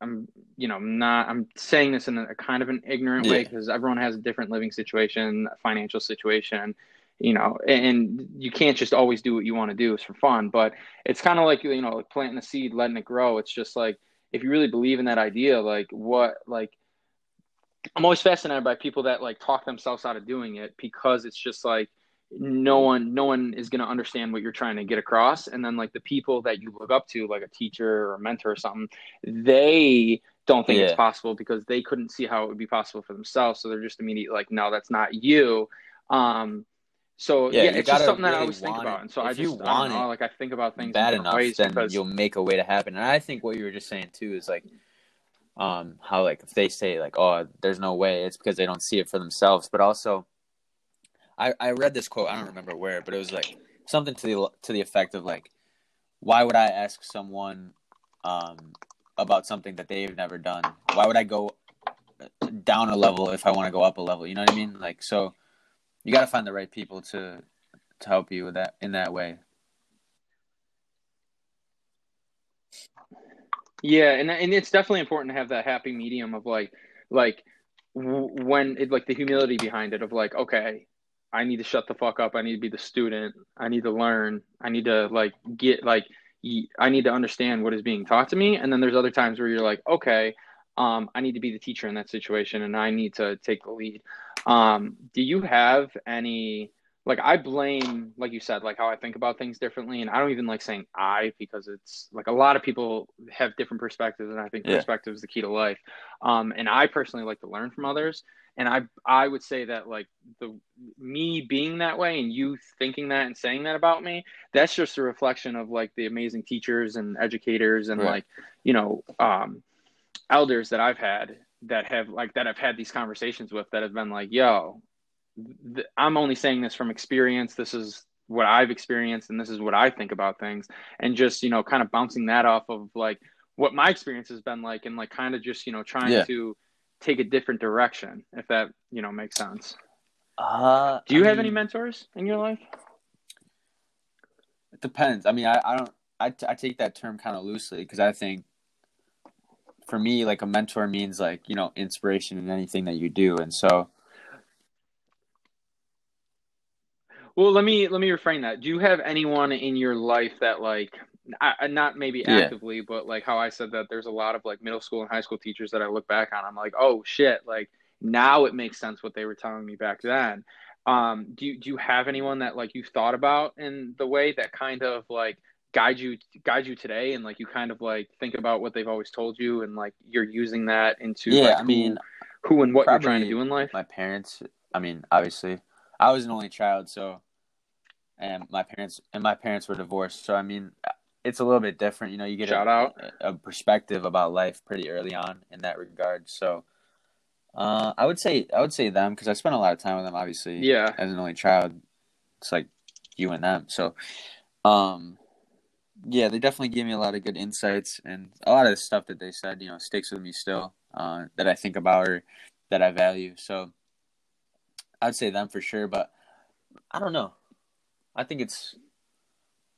I'm, you know, not, I'm saying this in a kind of an ignorant way because everyone has a different living situation, financial situation, you know, and you can't just always do what you want to do. It's for fun, but it's kind of like, you know, like planting a seed, letting it grow. It's just like, if you really believe in that idea, like what, like, I'm always fascinated by people that like talk themselves out of doing it because it's just like no one no one is going to understand what you're trying to get across. And then like the people that you look up to like a teacher or a mentor or something they don't think it's possible because they couldn't see how it would be possible for themselves. So they're just immediately like no that's not you. Um so Yeah, yeah, it's just something that I always think want about. And so If I you just I don't want know, it like I think about things bad enough, ways then because you'll make a way to happen. And I think what you were just saying too is like, um, how like if they say like, oh, there's no way, it's because they don't see it for themselves. But also, I I read this quote, I don't remember where, but it was like something to the to the effect of like, why would I ask someone, um, about something that they've never done? Why would I go down a level if I want to go up a level? You know what I mean? Like so, you got to find the right people to to help you with that in that way. Yeah, and and it's definitely important to have that happy medium of like like when it like the humility behind it of like okay, I need to shut the fuck up. I need to be the student. I need to learn. I need to like get like I need to understand what is being taught to me. And then there's other times where you're like, okay, um, I need to be the teacher in that situation, and I need to take the lead. Um, do you have any? Like I blame, like you said, like how I think about things differently, and I don't even like saying I because it's like a lot of people have different perspectives, and I think Yeah. perspective is the key to life. Um, and I personally like to learn from others, and I I would say that like the me being that way and you thinking that and saying that about me, that's just a reflection of like the amazing teachers and educators and Right. like you know um, elders that I've had that have like that I've had these conversations with that have been like, yo, th- I'm only saying this from experience. This is what I've experienced and this is what I think about things and just, you know, kind of bouncing that off of like what my experience has been like and like kind of just, you know, trying Yeah. to take a different direction if that, you know, makes sense. Uh, Do you I have mean, any mentors in your life? It depends. I mean, I, I don't. I, I take that term kind of loosely because I think, for me, like a mentor means like you know inspiration in anything that you do, and so Well, let me let me reframe that. Do you have anyone in your life that like I, not maybe Yeah. actively, but like how I said that there's a lot of like middle school and high school teachers that I look back on. I'm like, oh shit, like now it makes sense what they were telling me back then. Um, do you do you have anyone that like you've thought about in the way that kind of like guide you guide you today and like you kind of like think about what they've always told you and like you're using that into yeah. like, I mean, who, who and what you're trying to do in life? my parents. I mean, obviously, I was an only child, so and my parents and my parents were divorced, so I mean, it's a little bit different. You know, you get Shout a, out. a perspective about life pretty early on in that regard. So, uh, I would say I would say them because I spent a lot of time with them. Obviously, Yeah. as an only child, it's like you and them. So, um, yeah, they definitely gave me a lot of good insights, and a lot of the stuff that they said, you know, sticks with me still. Uh, that I think about or that I value. So, I'd say them for sure. But I don't know. I think it's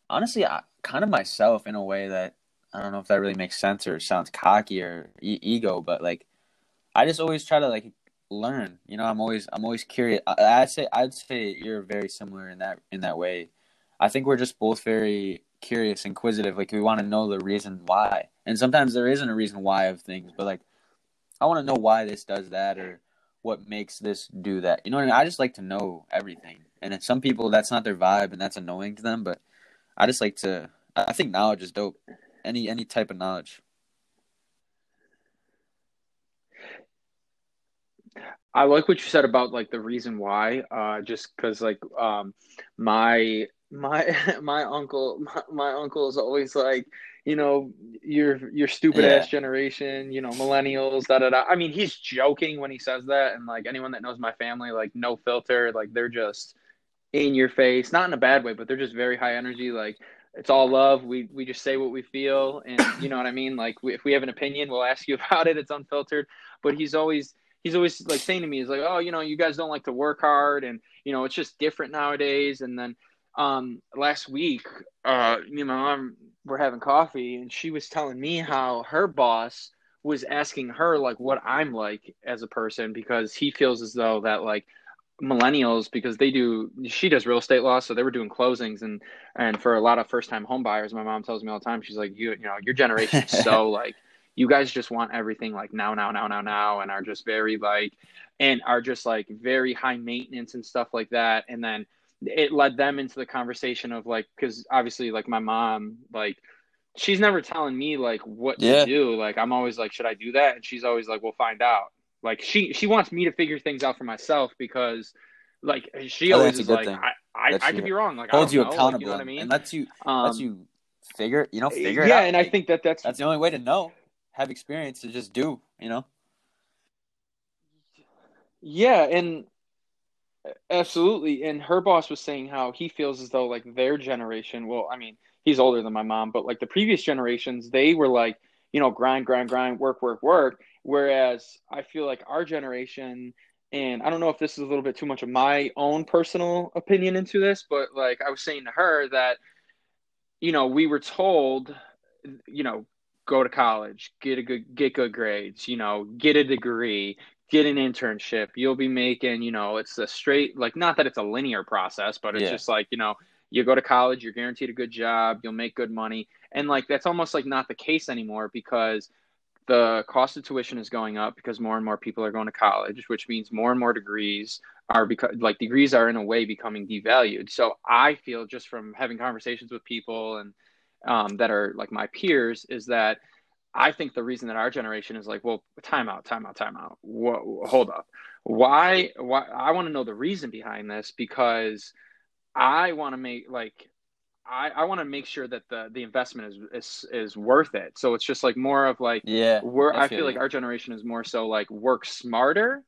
honestly I, kind of myself in a way that I don't know if that really makes sense or sounds cocky or e- ego, but like I just always try to like learn. You know, I'm always I'm always curious. I, I'd say I'd say you're very similar in that in that way. I think we're just both very curious, inquisitive. Like we want to know the reason why, and sometimes there isn't a reason why of things, but like I want to know why this does that or what makes this do that. You know what I mean? I just like to know everything, and some people that's not their vibe, and that's annoying to them. But I just like to. I think knowledge is dope. Any any type of knowledge. I like what you said about like the reason why, uh, just because like um, my my my uncle my, my uncle is always like you know your your stupid Yeah. ass generation you know millennials da da da. I mean he's joking when he says that, and like anyone that knows my family, like no filter, like they're just in your face, not in a bad way, but they're just very high energy. Like it's all love. We we just say what we feel, and you know what I mean. Like we, if we have an opinion, we'll ask you about it. It's unfiltered. But he's always he's always like saying to me, he's like, oh, you know, you guys don't like to work hard, and you know, it's just different nowadays. And then um last week, uh, me and my mom were having coffee, and she was telling me how her boss was asking her like what I'm like as a person because he feels as though that like millennials because they do she does real estate law so they were doing closings and and for a lot of first time home buyers my mom tells me all the time she's like you you know your generation is so like you guys just want everything like now now now now now and are just very like and are just like very high maintenance and stuff like that. And then it led them into the conversation of like because obviously like my mom like she's never telling me like what Yeah. to do. Like i'm always like should i do that? And she's always like we'll find out like she she wants me to figure things out for myself because like she think always is like thing. I, I, I could be wrong like Holds you know, like, accountable you know what I mean and lets you um, lets you figure you know figure it yeah out. and I think that that's that's the only way to know. Have experience to just do. You know. Yeah, and absolutely. And her boss was saying how he feels as though like their generation, well, I mean, he's older than my mom, but like the previous generations, they were like, you know, grind, grind, grind, work, work, work. Whereas I feel like our generation, and I don't know if this is a little bit too much of my own personal opinion into this, but like I was saying to her that, you know, we were told, you know, go to college, get a good, get good grades, you know, get a degree, get an internship. You'll be making, you know, it's a straight, like, not that it's a linear process, but it's Yeah. just like, you know, you go to college, you're guaranteed a good job, you'll make good money. And like, that's almost like not the case anymore because the cost of tuition is going up because more and more people are going to college, which means more and more degrees are because like degrees are in a way becoming devalued. So I feel just from having conversations with people and um, that are like my peers is that I think the reason that our generation is like, well, time out, time out, time out. Whoa, hold up. Why? Why? I want to know the reason behind this because I want to make like I, I want to make sure that the the investment is, is is worth it. So it's just like more of like Yeah. we're I I feel feel like our generation is more so like work smarter.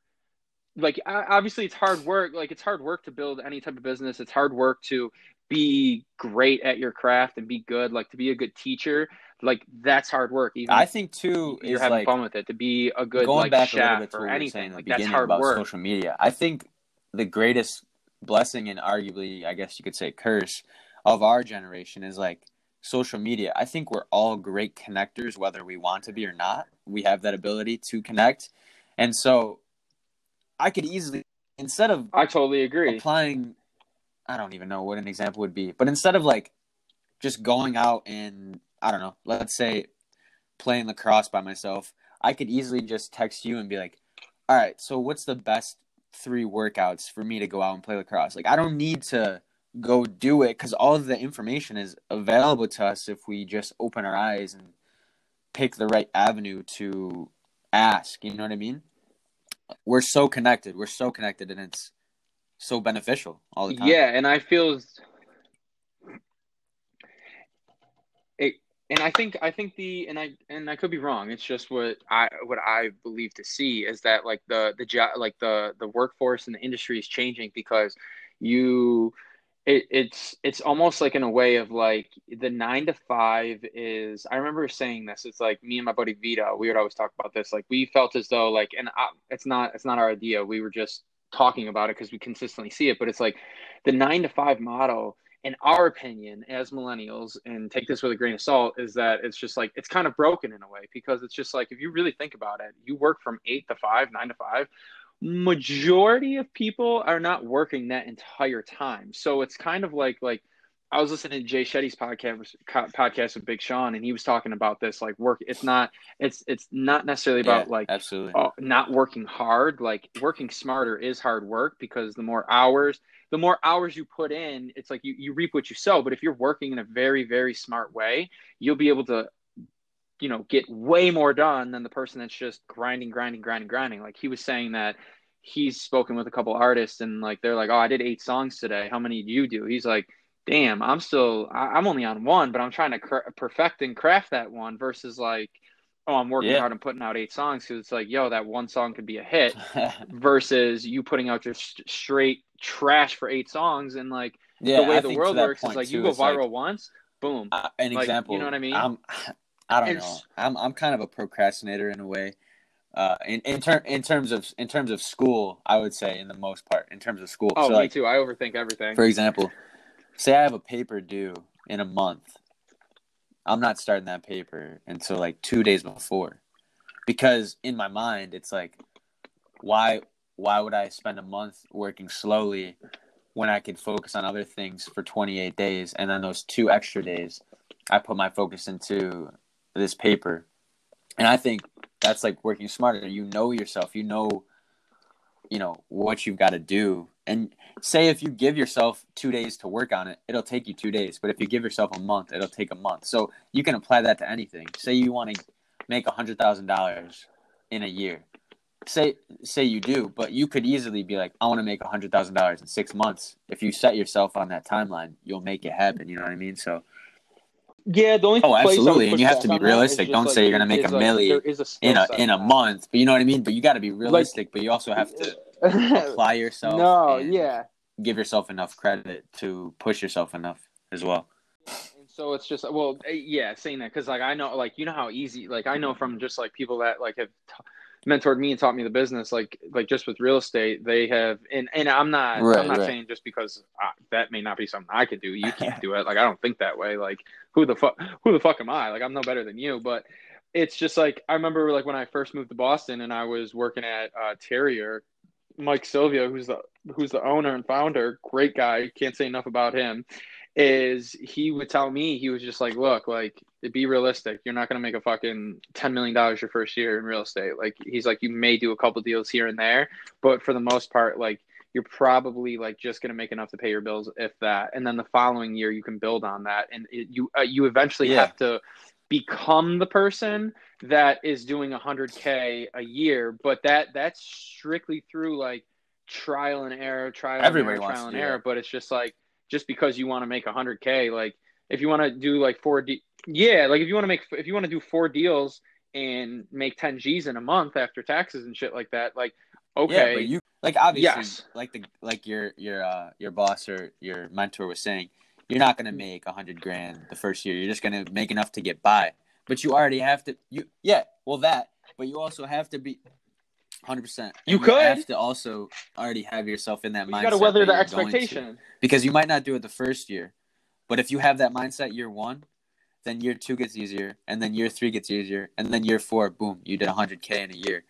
Like obviously it's hard work. Like it's hard work to build any type of business. It's hard work to be great at your craft and be good, like to be a good teacher, like that's hard work. Even I think too you're is having like fun with it. To be a good going like back a little bit to or what we were anything, saying in the like that's hard about work. social media. I think the greatest blessing and arguably, I guess you could say, curse of our generation is like social media. I think we're all great connectors, whether we want to be or not. We have that ability to connect, and so I could easily instead of I totally agree. applying I don't even know what an example would be, but instead of like just going out and I don't know, let's say playing lacrosse by myself, I could easily just text you and be like, "All right, so what's the best three workouts for me to go out and play lacrosse?" Like I don't need to go do it cuz all of the information is available to us if we just open our eyes and pick the right avenue to ask, you know what I mean? We're so connected. We're so connected and it's so beneficial all the time. Yeah, and I feel it, and I think I think the and I and I could be wrong. It's just what I what I believe to see is that like the the job like the the workforce and the industry is changing because you it, it's it's almost like in a way of like the nine to five is i remember saying this it's like me and my buddy vito we would always talk about this like we felt as though like and I, it's not it's not our idea we were just talking about it because we consistently see it but it's like the nine to five model in our opinion as millennials and take this with a grain of salt is that it's just like it's kind of broken in a way because it's just like if you really think about it you work from eight to five nine to five majority of people are not working that entire time. So it's kind of like like I was listening to Jay Shetty's podcast podcast with Big Sean, and he was talking about this like work. It's not it's it's not necessarily about Yeah, like absolutely. uh, not working hard. Like working smarter is hard work because the more hours the more hours you put in, it's like you you reap what you sow. But if you're working in a very very smart way, you'll be able to you know get way more done than the person that's just grinding grinding grinding grinding like he was saying that he's spoken with a couple artists and like they're like oh i did eight songs today how many do you do he's like damn i'm still I- i'm only on one but i'm trying to cr- perfect and craft that one versus like oh i'm working Yeah. hard and putting out eight songs because it's like yo that one song could be a hit versus you putting out just straight trash for eight songs and like yeah, the way I the world works is like you too, go it's like, viral once boom uh, an Like, you know what I mean? I'm, I don't know. I'm I'm kind of a procrastinator in a way. Uh, in in, ter- in terms of in terms of school, I would say in the most part in terms of school. oh so me like too i overthink everything for example, say I have a paper due in a month. I'm not starting that paper until like two days before, because in my mind it's like, why why would I spend a month working slowly when I could focus on other things for 28 days and then those two extra days I put my focus into this paper. And I think that's like working smarter. You know yourself, you know you know what you've got to do. And say if you give yourself 2 days to work on it, it'll take you 2 days. But if you give yourself a month, it'll take a month. So you can apply that to anything. Say you want to make a $100,000 in a year say say you do, but you could easily be like, I want to make a hundred thousand dollars in six months. If you set yourself on that timeline, you'll make it happen. You know what I mean? So Yeah, the only Oh, place absolutely, and you have to be realistic. Don't like, say you're gonna make a like, milli there is a skill in a in a month, but you know what I mean. But you got to be realistic. but you also have to apply yourself. no, yeah. give yourself enough credit to push yourself enough as well. And so it's just well, eh, yeah, saying that because like I know, like you know how easy, like I know from just like people that like have t- mentored me and taught me the business, like like just with real estate, they have, and and I'm not, Right, I'm not right. saying just because uh, that may not be something I can do, you can't do it. Like I don't think that way. Like who the fuck, who the fuck am I? Like I'm no better than you, but. It's just like I remember, like when I first moved to Boston, and I was working at uh, Terrier. Mike silvia who's the who's the owner and founder, great guy. Can't say enough about him is he would tell me he was just like look like be realistic you're not going to make a fucking 10 million dollars your first year in real estate. Like he's like you may do a couple deals here and there but for the most part like you're probably like just going to make enough to pay your bills if that. And then the following year you can build on that. And it, you uh, you eventually Yeah. have to become the person that is doing 100k a year but that that's strictly through like trial and error trial Everybody and error trial and error. but it's just like just because you want to make 100k like if you want to do like four de- yeah like if you want to make if you want to do four deals and make 10 g's in a month after taxes and shit like that like okay Yeah, but you like obviously Yes. like the like your your uh your boss or your mentor was saying, you're not gonna make a hundred grand the first year. You're just gonna make enough to get by. But you already have to. You yeah, well that. But you also have to be. Hundred percent. You could. have to also already have yourself in that mindset. You got to weather the to expectation. because you might not do it the first year. But if you have that mindset year one, then year two gets easier, and then year three gets easier, and then year four, boom, you did 100K in a year.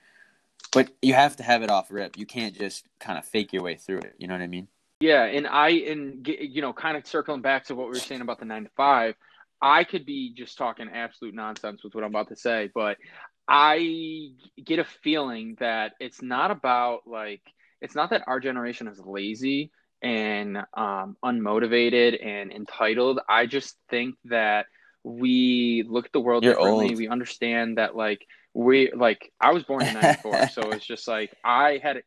But you have to have it off rip. You can't just kind of fake your way through it. You know what I mean? Yeah, and I and you know, kind of circling back to what we were saying about the nine to five, I could be just talking absolute nonsense with what I'm about to say, but I get a feeling that it's not about like it's not that our generation is lazy and um, unmotivated and entitled. I just think that we look at the world You're differently. old. We understand that like we like I was born in '94, so it's just like I had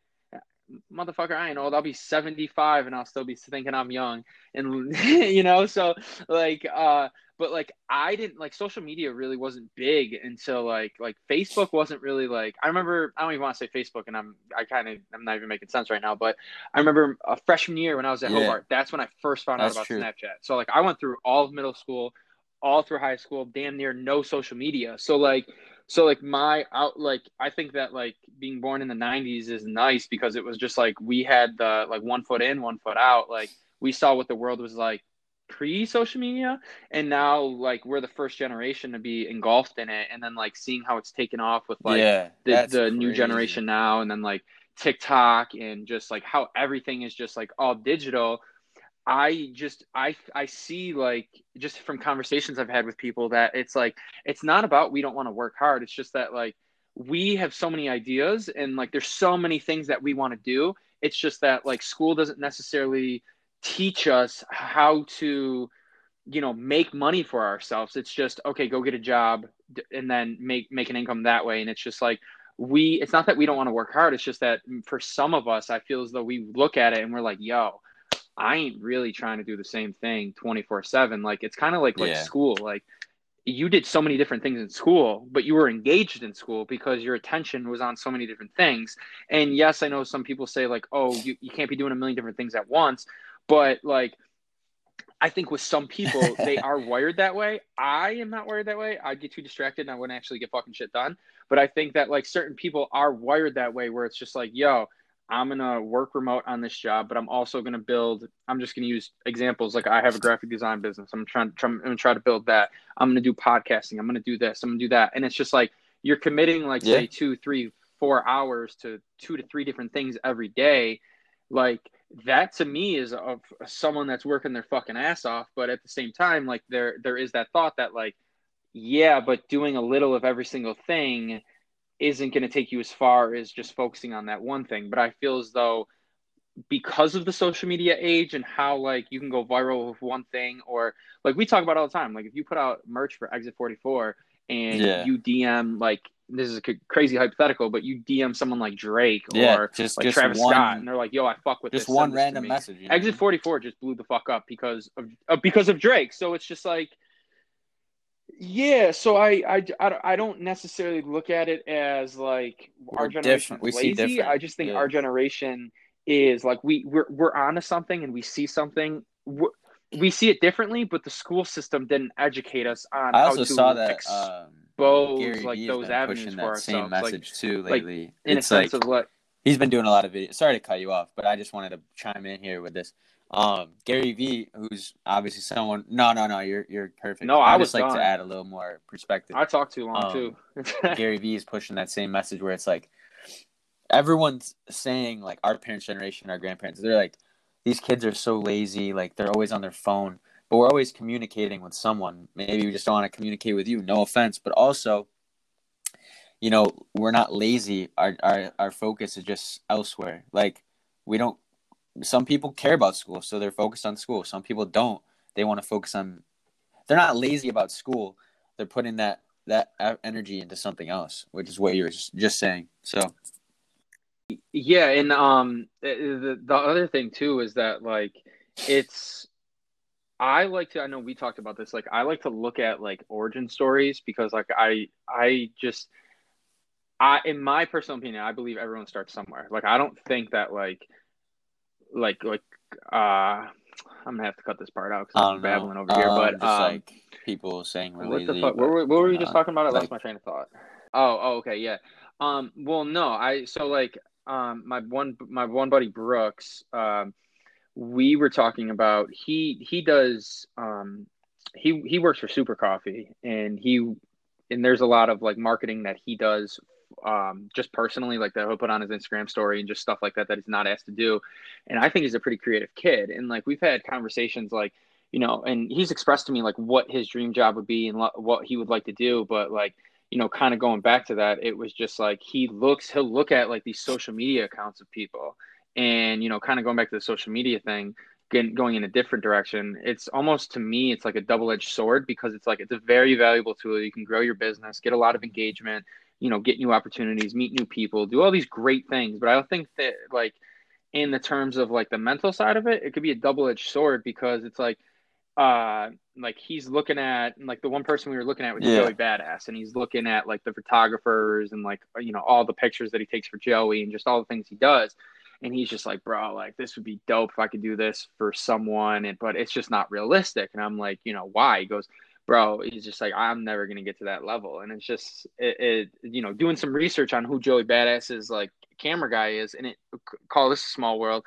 motherfucker, I ain't old. I'll be 75 and I'll still be thinking I'm young. And, you know, so like, uh, but like, I didn't like social media really wasn't big until like, like Facebook wasn't really like, I remember, I don't even want to say Facebook and I'm, I kind of, I'm not even making sense right now, but I remember a freshman year when I was at Yeah. Hobart, that's when I first found That's out about true. Snapchat. So like, I went through all of middle school, all through high school, damn near no social media. So like, so like my out like I think that like being born in the 90s is nice because it was just like we had the like one foot in, one foot out. Like we saw what the world was like pre social media and now like we're the first generation to be engulfed in it and then like seeing how it's taken off with like yeah, the, the new generation now and then like TikTok and just like how everything is just like all digital. I just I I see like just from conversations I've had with people that it's like it's not about we don't want to work hard. It's just that like we have so many ideas and like there's so many things that we want to do. It's just that like school doesn't necessarily teach us how to you know make money for ourselves. It's just okay, go get a job and then make make an income that way and it's just like we it's not that we don't want to work hard. It's just that for some of us I feel as though we look at it and we're like, yo, I ain't really trying to do the same thing 24 7. Like, it's kind of like, like Yeah. school. Like, you did so many different things in school, but you were engaged in school because your attention was on so many different things. And yes, I know some people say, like, oh, you, you can't be doing a million different things at once. But, like, I think with some people, they are wired that way. I am not wired that way. I'd get too distracted and I wouldn't actually get fucking shit done. But I think that, like, certain people are wired that way where it's just like, yo, I'm gonna work remote on this job, but I'm also gonna build. I'm just gonna use examples like I have a graphic design business. I'm trying, trying I'm gonna try to build that. I'm gonna do podcasting. I'm gonna do this. I'm gonna do that. And it's just like you're committing like Yeah. say two, three, four hours to two to three different things every day. Like that to me is of someone that's working their fucking ass off. But at the same time, like there there is that thought that like, yeah, but doing a little of every single thing isn't going to take you as far as just focusing on that one thing. But I feel as though because of the social media age and how like you can go viral with one thing or like we talk about all the time, like if you put out merch for Exit 44 and Yeah. you DM like this is a crazy hypothetical, but you DM someone like Drake Yeah, or just like just Travis one, Scott and they're like, "Yo, I fuck with just this." one send this random me." message. You know? Exit 44 just blew the fuck up because of uh, because of Drake. So it's just like yeah, so I, I, I, don't- necessarily look at it as like our We're generation different. We is see lazy. different. I just think Yeah. our generation is like we we're we're onto something and we see something. we we see it differently, but the school system didn't educate us on I how also to saw that expose um, like those avenues pushing for that same ourselves. Like message too like, lately. in it's a sense like of what he's been doing a lot of videos. Sorry to cut you off, but I just wanted to chime in here with this. Um, Gary Vee, who's obviously someone. No, no, no. You're you're perfect. No, I I was just like done. to add a little more perspective. I talked too long Um, too. Gary Vee is pushing that same message where it's like everyone's saying like our parents' generation, our grandparents, they're like these kids are so lazy, like they're always on their phone, but we're always communicating with someone. Maybe we just don't want to communicate with you. No offense, but also, you know, we're not lazy. Our our our focus is just elsewhere. Like we don't. Some people care about school, so they're focused on school. Some people don't. They want to focus on. They're not lazy about school. They're putting that that energy into something else, which is what you were just saying. So Yeah, and um, the the other thing too is that like it's I like to I know we talked about this like I like to look at like origin stories because like I I just I in my personal opinion I believe everyone starts somewhere. Like I don't think that like like like uh I'm gonna have to cut this part out because I'm know. babbling over here. Um, But um, like people saying we're what lazy. the fuck? What were, what were we just talking about? I lost my train of thought. Oh, oh, okay, yeah. Um, well, no, I so like um my one my one buddy Brooks, um, we were talking about he he does um he he works for Super Coffee and he and there's a lot of like marketing that he does um just personally like that he'll put on his Instagram story and just stuff like that that he's not asked to do. And I think he's a pretty creative kid. And like we've had conversations like you know and he's expressed to me like what his dream job would be and lo- what he would like to do. But like you know kind of going back to that it was just like he looks he'll look at like these social media accounts of people. And you know kind of going back to the social media thing going in a different direction it's almost to me it's like a double-edged sword because it's like it's a very valuable tool. You can grow your business get a lot of engagement you know get new opportunities meet new people do all these great things. But i don't think that like in the terms of like the mental side of it it could be a double-edged sword because it's like uh like he's looking at like the one person we were looking at was Yeah. Joey Badass and he's looking at like the photographers and like you know all the pictures that he takes for Joey and just all the things he does. And he's just like bro like this would be dope if I could do this for someone. And but it's just not realistic. And I'm like you know why? He goes bro he's just like I'm never gonna get to that level and it's just it, it you know doing some research on who Joey Badass is like camera guy is and it call this a small world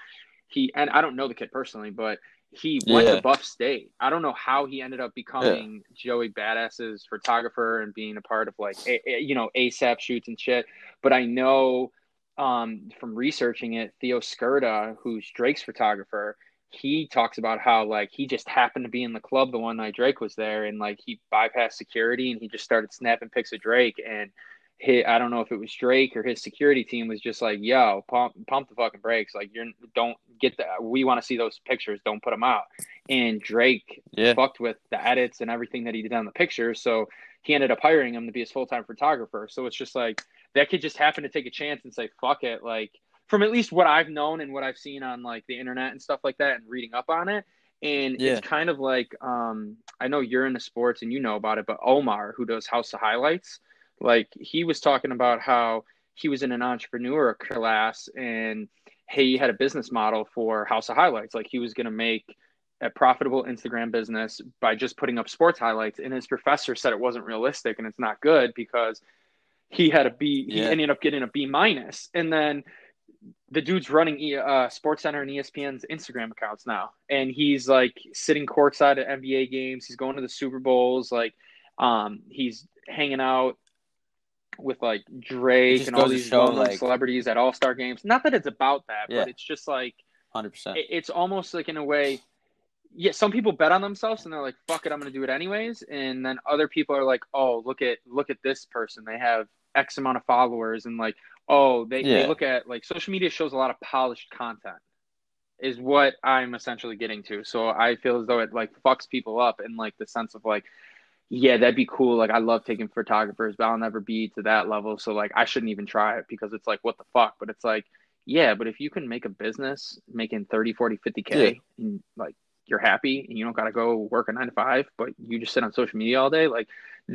he and I don't know the kid personally but he went Yeah. to Buff State. I don't know how he ended up becoming Joey Badass's photographer and being a part of like a, a- you know ASAP shoots and shit. But I know um, from researching it, Theo Skudra, who's Drake's photographer, he talks about how like he just happened to be in the club the one night Drake was there, and like he bypassed security and he just started snapping pics of Drake and. He, I don't know if it was Drake or his security team was just like, "Yo, pump, pump the fucking brakes! Like, you're don't get that. We want to see those pictures. Don't put them out." And Drake Yeah. fucked with the edits and everything that he did on the pictures. So he ended up hiring him to be his full time photographer. So it's just like that kid just happened to take a chance and say, fuck it. Like from at least what I've known and what I've seen on like the internet and stuff like that and reading up on it. And Yeah. it's kind of like um I know you're into sports and you know about it, but Omar, who does House of Highlights, like he was talking about how he was in an entrepreneur class and he had a business model for House of Highlights. Like he was gonna make a profitable Instagram business by just putting up sports highlights. And his professor said it wasn't realistic and it's not good because he had a B. He Yeah. ended up getting a B minus, and then the dude's running E- uh, Sports Center and ESPN's Instagram accounts now, and he's like sitting courtside at NBA games. He's going to the Super Bowls. Like, um, he's hanging out with like Drake and all these show, like- celebrities at All Star games. Not that it's about that, Yeah. but it's just like Hundred percent. it- it's almost like in a way yeah some people bet on themselves and they're like fuck it i'm gonna do it anyways and then other people are like oh look at look at this person they have x amount of followers and like oh they, they look at like social media shows a lot of polished content is what i'm essentially getting to. So i feel as though it like fucks people up in like the sense of like yeah that'd be cool. Like i love taking photographers but i'll never be to that level. So like i shouldn't even try it because it's like what the fuck? But it's like yeah but if you can make a business making 30 40 50k Yeah. and like you're happy and you don't got to go work a nine to five but you just sit on social media all day like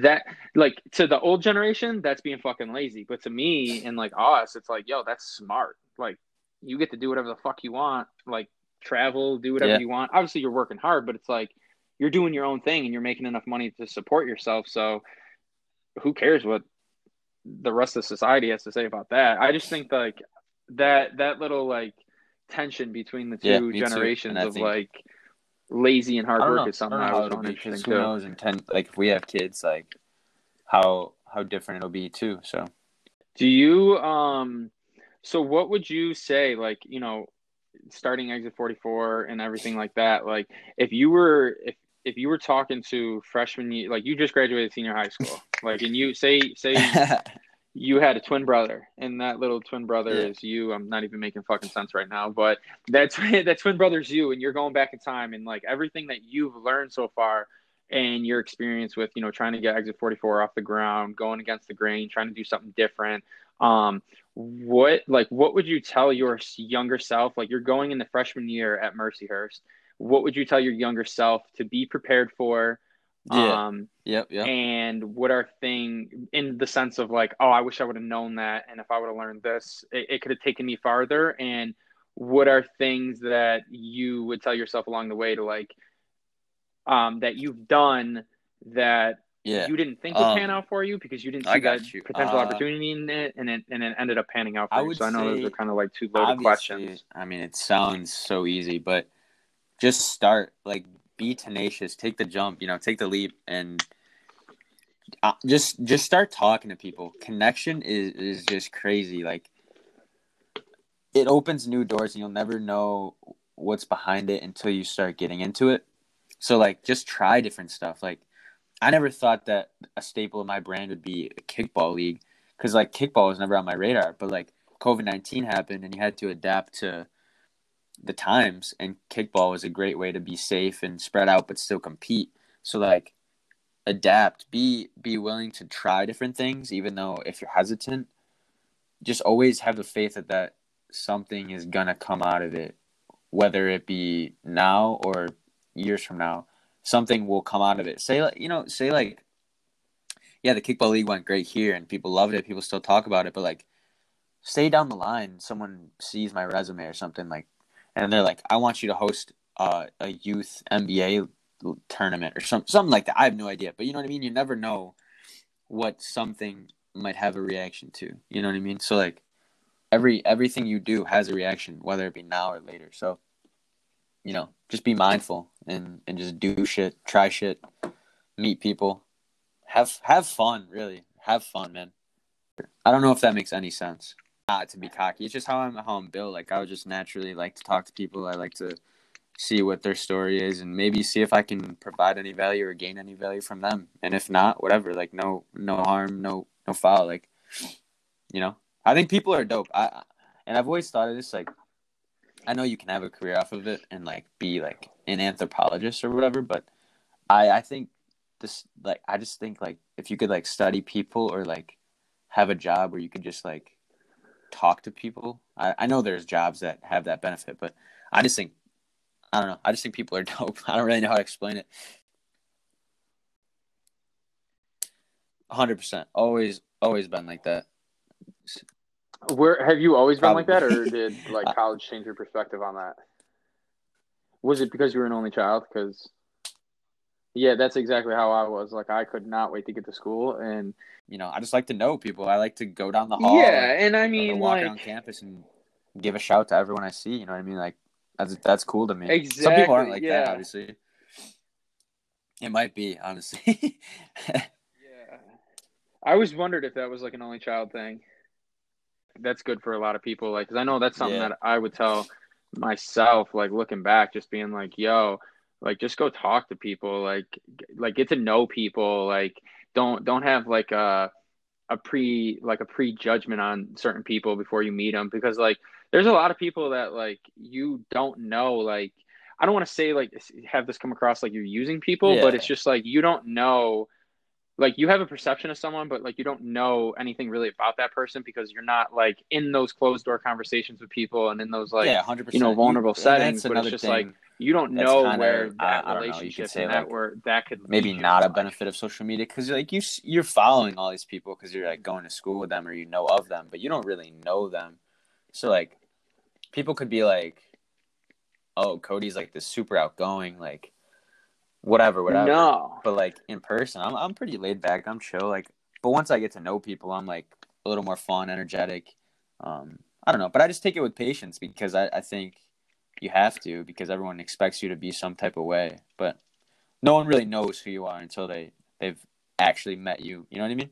that like to the old generation that's being fucking lazy. But to me and like us it's like yo that's smart. Like you get to do whatever the fuck you want like travel do whatever Yeah. you want. Obviously you're working hard but it's like you're doing your own thing and you're making enough money to support yourself. So who cares what the rest of society has to say about that? I just think like that that little like tension between the two Yeah, generations of like lazy and hard I work is something I I, don't know how always it'll be because who too. knows? In ten, like if we have kids, like how how different it'll be too. So Do you um so what would you say like, you know, starting exit 44 and everything like that, like if you were if if you were talking to freshman year like you just graduated senior high school, like and you say say you had a twin brother and that little twin brother Yeah. is you. I'm not even making fucking sense right now but that's that twin brother's you and you're going back in time and like everything that you've learned so far and your experience with you know trying to get exit 44 off the ground going against the grain trying to do something different um what like what would you tell your younger self? Like you're going in the freshman year at mercyhurst. What would you tell your younger self to be prepared for Yeah. um yep, yep. and what are thing in the sense of like oh i wish i would have known that and if i would have learned this it, it could have taken me farther and what are things that you would tell yourself along the way to like um that you've done that Yeah. you didn't think would Um, pan out for you because you didn't see that you. potential Uh, opportunity in it and it and it ended up panning out for I you. So I know those are kind of like two loaded questions. I mean, it sounds so easy, but just start. Like, be tenacious. Take the jump. You know, take the leap, and uh, just just start talking to people. Connection is is just crazy. Like, it opens new doors, and you'll never know what's behind it until you start getting into it. So, like, just try different stuff. Like, I never thought that a staple of my brand would be a kickball league because, like, kickball was never on my radar. But like, COVID nineteen happened, and you had to adapt to the times. And kickball was a great way to be safe and spread out, but still compete. So, like, adapt. Be be willing to try different things, even though if you're hesitant, just always have the faith that that something is gonna come out of it, whether it be now or years from now. Something will come out of it. Say like you know, say like, yeah, the kickball league went great here, and people loved it. People still talk about it, but like, stay down the line, someone sees my resume or something like, and they're like, I want you to host uh, a youth NBA tournament or some something like that. I have no idea, but you know what I mean. You never know what something might have a reaction to. You know what I mean? So like every everything you do has a reaction, whether it be now or later. So you know, just be mindful and and just do shit, try shit, meet people, have have fun. Really, have fun, man. I don't know if that makes any sense. Not to be cocky. It's just how I'm how I'm built. Like I would just naturally like to talk to people. I like to see what their story is and maybe see if I can provide any value or gain any value from them. And if not, whatever. Like no no harm, no no foul. Like you know, I think people are dope. I and I've always thought of this like I know you can have a career off of it and like be like an anthropologist or whatever, but I I think this like I just think like if you could like study people or like have a job where you could just like talk to people. I, I know there's jobs that have that benefit, but I just think I don't know. I just think people are dope. I don't really know how to explain it. 100%. Always always been like that. Where have you always been like that, or did like college change your perspective on that? Was it because you were an only child? Because yeah, that's exactly how I was. Like I could not wait to get to school, and You know, I just like to know people. I like to go down the hall. yeah, and I or mean walk like around campus and give a shout to everyone I see. You know what I mean? Like that's that's cool to me. Some people aren't like that, obviously. It might be, honestly. Yeah. I always wondered if that was like an only child thing. That's good for a lot of people. like, because I know that's something Yeah. that I would tell myself, like looking back, just being like, yo, like just go talk to people, like, like get to know people. Like, don't, don't have like a, a pre, like a prejudgment on certain people before you meet them. Because like, there's a lot of people that like you don't know, like, I don't want to say like have this come across like you're using people, but it's just like you don't know like you have a perception of someone, but like you don't know anything really about that person because you're not like in those closed door conversations with people and in those like yeah, hundred percent. you know, vulnerable settings, but it's just thing, like you don't that's know where that I you could relationship say, and that like, where that could maybe not a to. benefit of social media because like you you're following all these people because you're like going to school with them or you know of them, but you don't really know them. So like, people could be like, "Oh, Cody's like this super outgoing, like whatever, whatever." No. But like in person, I'm I'm pretty laid back. I'm chill. Like, but once I get to know people, I'm like a little more fun, energetic. Um, I don't know, but I just take it with patience because I, I think you have to because everyone expects you to be some type of way. But no one really knows who you are until they they've actually met you. You know what I mean?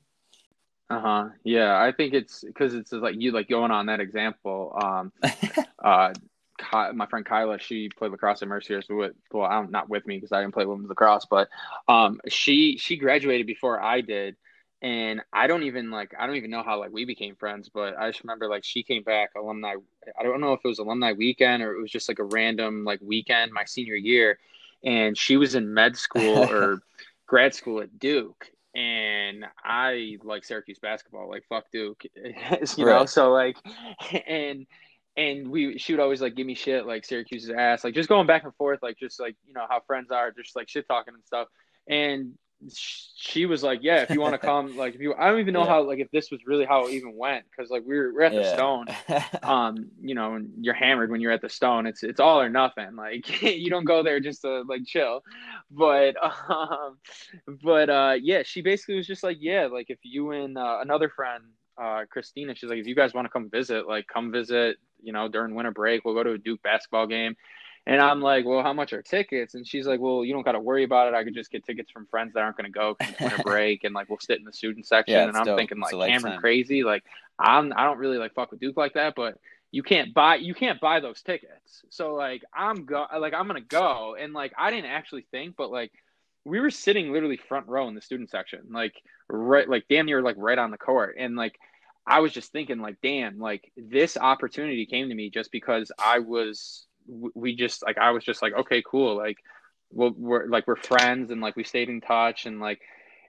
Uh huh. Yeah, I think it's because it's like you like going on that example. Um, uh, Ky- my friend Kyla, she played lacrosse at Mercyhurst. So with well, I'm not with me because I didn't play women's lacrosse, but um, she she graduated before I did, and I don't even like I don't even know how like we became friends, but I just remember like she came back alumni. I don't know if it was alumni weekend or it was just like a random like weekend my senior year, and she was in med school or grad school at Duke. And I like Syracuse basketball, like fuck Duke, you know. Right. So like, and and we she would always like give me shit like Syracuse's ass, like just going back and forth, like just like you know how friends are, just like shit talking and stuff. And she was like, "Yeah, if you want to come, like if you, I don't even know yeah. how, like if this was really how it even went, because like we are we're at the. Stone, um, you know, and you're hammered when you're at the Stone. It's it's all or nothing. Like you don't go there just to like chill, but um, but uh, yeah, she basically was just like, yeah, like if you and uh, another friend, uh, Christina, she's like, if you guys want to come visit, like come visit, you know, during winter break, we'll go to a Duke basketball game and I'm like, well, how much are tickets? And she's like, well, you don't got to worry about it. I could just get tickets from friends that aren't going to go because it's winter break, and like we'll sit in the student section. Yeah, and I'm dope. thinking like, Cameron crazy. Like I'm, I don't really like fuck with Duke like that, but you can't buy, you can't buy those tickets. So like I'm go, like I'm gonna go, and like I didn't actually think, but like we were sitting literally front row in the student section, like right, like damn near like right on the court, and like I was just thinking like, damn, like this opportunity came to me just because I was we just like I was just like okay cool like well we're like we're friends and like we stayed in touch and like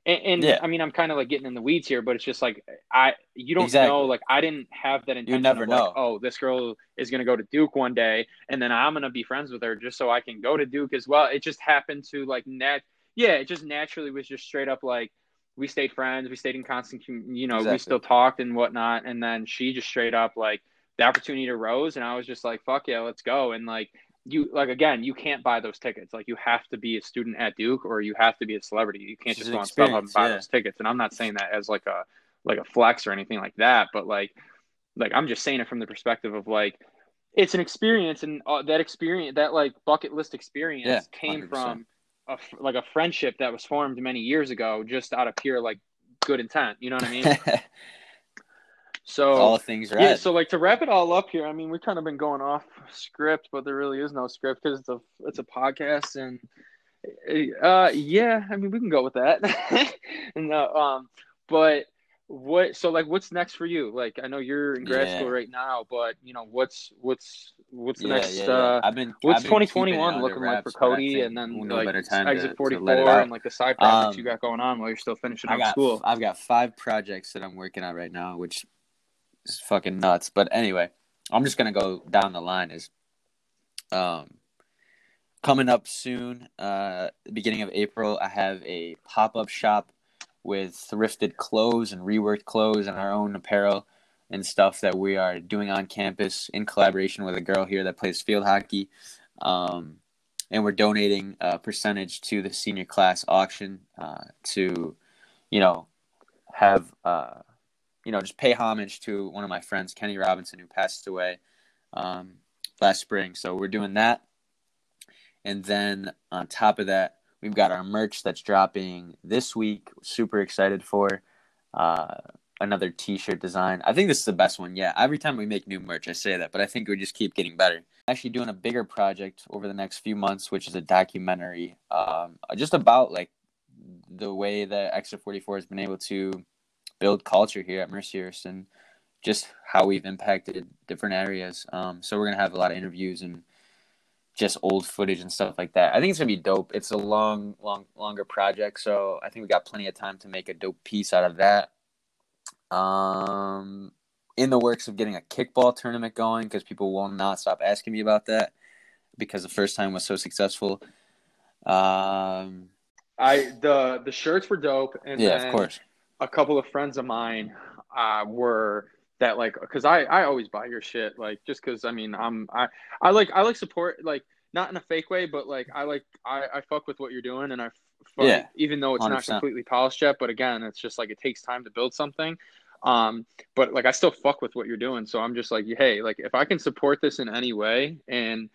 and, and yeah. I mean I'm kind of like getting in the weeds here but it's just like I you don't exactly. know like I didn't have that intention you never of, know like, oh this girl is gonna go to Duke one day and then I'm gonna be friends with her just so I can go to Duke as well it just happened to like net yeah it just naturally was just straight up like we stayed friends we stayed in constant you know exactly. we still talked and whatnot and then she just straight up like the opportunity arose and I was just like, fuck yeah, let's go. And like you like again, you can't buy those tickets. Like you have to be a student at Duke or you have to be a celebrity. You can't just go on StubHub and buy yeah. those tickets. And I'm not saying that as like a like a flex or anything like that, but like like I'm just saying it from the perspective of like it's an experience and uh, that experience that like bucket list experience yeah, came from a like a friendship that was formed many years ago just out of pure like good intent. You know what I mean? So all things right. Yeah. So like to wrap it all up here, I mean, we've kind of been going off script, but there really is no script because it's a it's a podcast, and uh, yeah, I mean, we can go with that. uh, um, but what? So like, what's next for you? Like, I know you're in grad yeah. school right now, but you know, what's what's what's the yeah, next? Yeah, uh, I've been. What's 2021 looking like for Cody, and then we'll like exit 44 and like the side projects um, you got going on while you're still finishing up school. I've got five projects that I'm working on right now, which is fucking nuts. But anyway, I'm just gonna go down the line. Is um coming up soon, uh, beginning of April, I have a pop up shop with thrifted clothes and reworked clothes and our own apparel and stuff that we are doing on campus in collaboration with a girl here that plays field hockey. Um, and we're donating a percentage to the senior class auction uh, to, you know, have uh, you know, just pay homage to one of my friends, Kenny Robinson, who passed away um, last spring. So we're doing that. And then on top of that, we've got our merch that's dropping this week. Super excited for uh, another T-shirt design. I think this is the best one. Yeah, every time we make new merch, I say that, but I think we just keep getting better. Actually, doing a bigger project over the next few months, which is a documentary, um, just about like the way that Exit 44 has been able to build culture here at Mercyhurst and just how we've impacted different areas. Um, so we're gonna have a lot of interviews and just old footage and stuff like that. I think it's gonna be dope. It's a long, long, longer project, so I think we got plenty of time to make a dope piece out of that. Um, in the works of getting a kickball tournament going because people will not stop asking me about that because the first time was so successful. Um, I the the shirts were dope, and yeah, of course a couple of friends of mine uh, were that like because I I always buy your shit like just because I mean I'm I I like I like support like not in a fake way but like I like I I fuck with what you're doing and I fuck, yeah. even though it's 100%. not completely polished yet but again it's just like it takes time to build something. Um but like I still fuck with what you're doing so I'm just like hey like if I can support this in any way and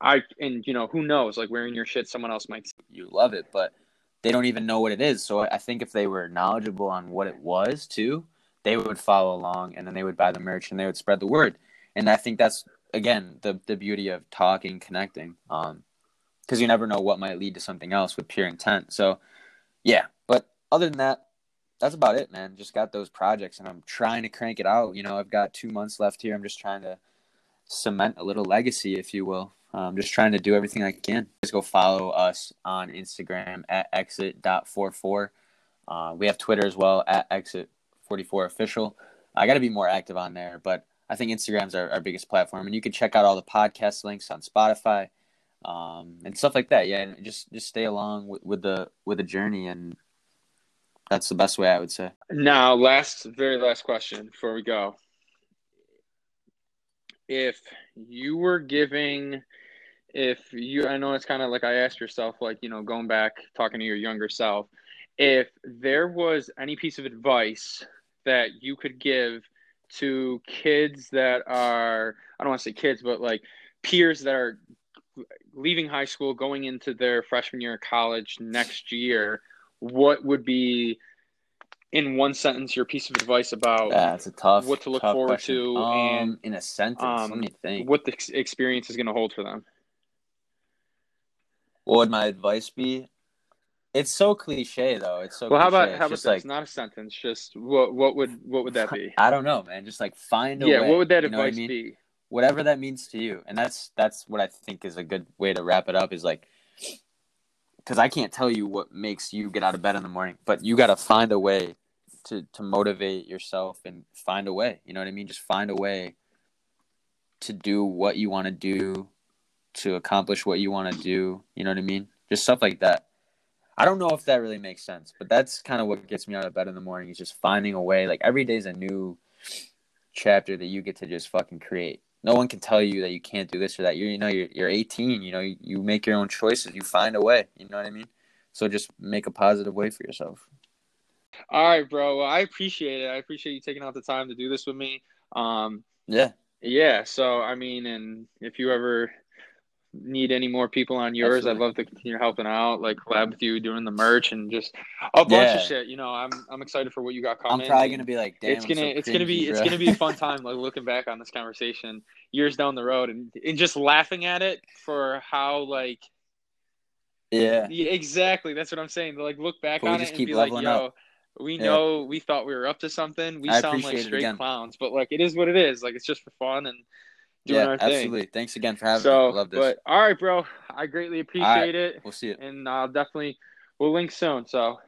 I and you know who knows like wearing your shit someone else might you love it. But they don't even know what it is. So I think if they were knowledgeable on what it was too, they would follow along and then they would buy the merch and they would spread the word. And I think that's again the the beauty of talking, connecting. Um, because you never know what might lead to something else with pure intent. So, yeah. But other than that, that's about it, man. Just got those projects and I'm trying to crank it out. You know, I've got two months left here. I'm just trying to cement a little legacy, if you will, I'm just trying to do everything I can. Just go follow us on Instagram at exit.44. Uh, we have Twitter as well at exit44official. I got to be more active on there, but I think Instagram's our, our biggest platform, and you can check out all the podcast links on Spotify um, and stuff like that. Yeah, and just just stay along with, with the with the journey, and That's the best way I would say. Now, last, very last question before we go. If you were giving, if you, I know it's kind of like I asked yourself, like, you know, going back, talking to your younger self, if there was any piece of advice that you could give to kids that are, I don't want to say kids, but like peers that are leaving high school, going into their freshman year of college next year, what would be in one sentence your piece of advice about it's a tough. what to look forward question. to Um, and, in a sentence, um, let me think. what the experience is going to hold for them? What would my advice be? It's so cliche though. It's so. Well, how about cliche. how It's about this? like Not a sentence, just what what would what would that be? I don't know, man. Just like find a way yeah, way. what would that know what I advice mean? be? Whatever that means to you, and that's that's what I think is a good way to wrap it up. Is like, because I can't tell you what makes you get out of bed in the morning, but you got to find a way to to motivate yourself and find a way. You know what I mean? Just find a way to do what you want to do, to accomplish what you want to do. You know what I mean? Just stuff like that. I don't know if that really makes sense, but that's kind of what gets me out of bed in the morning is just finding a way. Like every day's a new chapter that you get to just fucking create. No one can tell you that you can't do this or that. You're, you know, you're, you're 18. You know, you, you make your own choices. You find a way. You know what I mean? So just make a positive way for yourself. All right, bro. Well, I appreciate it. I appreciate you taking out the time to do this with me. Um, Yeah, yeah. So, I mean, and if you ever need any more people on yours, Absolutely. I'd love to continue helping out, like collab with you, doing the merch, and just a bunch of shit. You know, I'm I'm excited for what you got coming. I'm probably gonna be like, damn, it's gonna so it's gonna be cringy, it's gonna be a fun time, like looking back on this conversation years down the road, and and just laughing at it for how like yeah, Yeah, exactly. That's what I'm saying. Like look back But on it and be like, yo, up. we Yeah. know we thought we were up to something. We I sound like straight clowns, but like it is what it is. Like it's just for fun and doing yeah, our thing. absolutely. Thanks again for having So, me. I love this. but all right, bro. I greatly appreciate it, We'll see it. and I'll definitely we'll link soon. So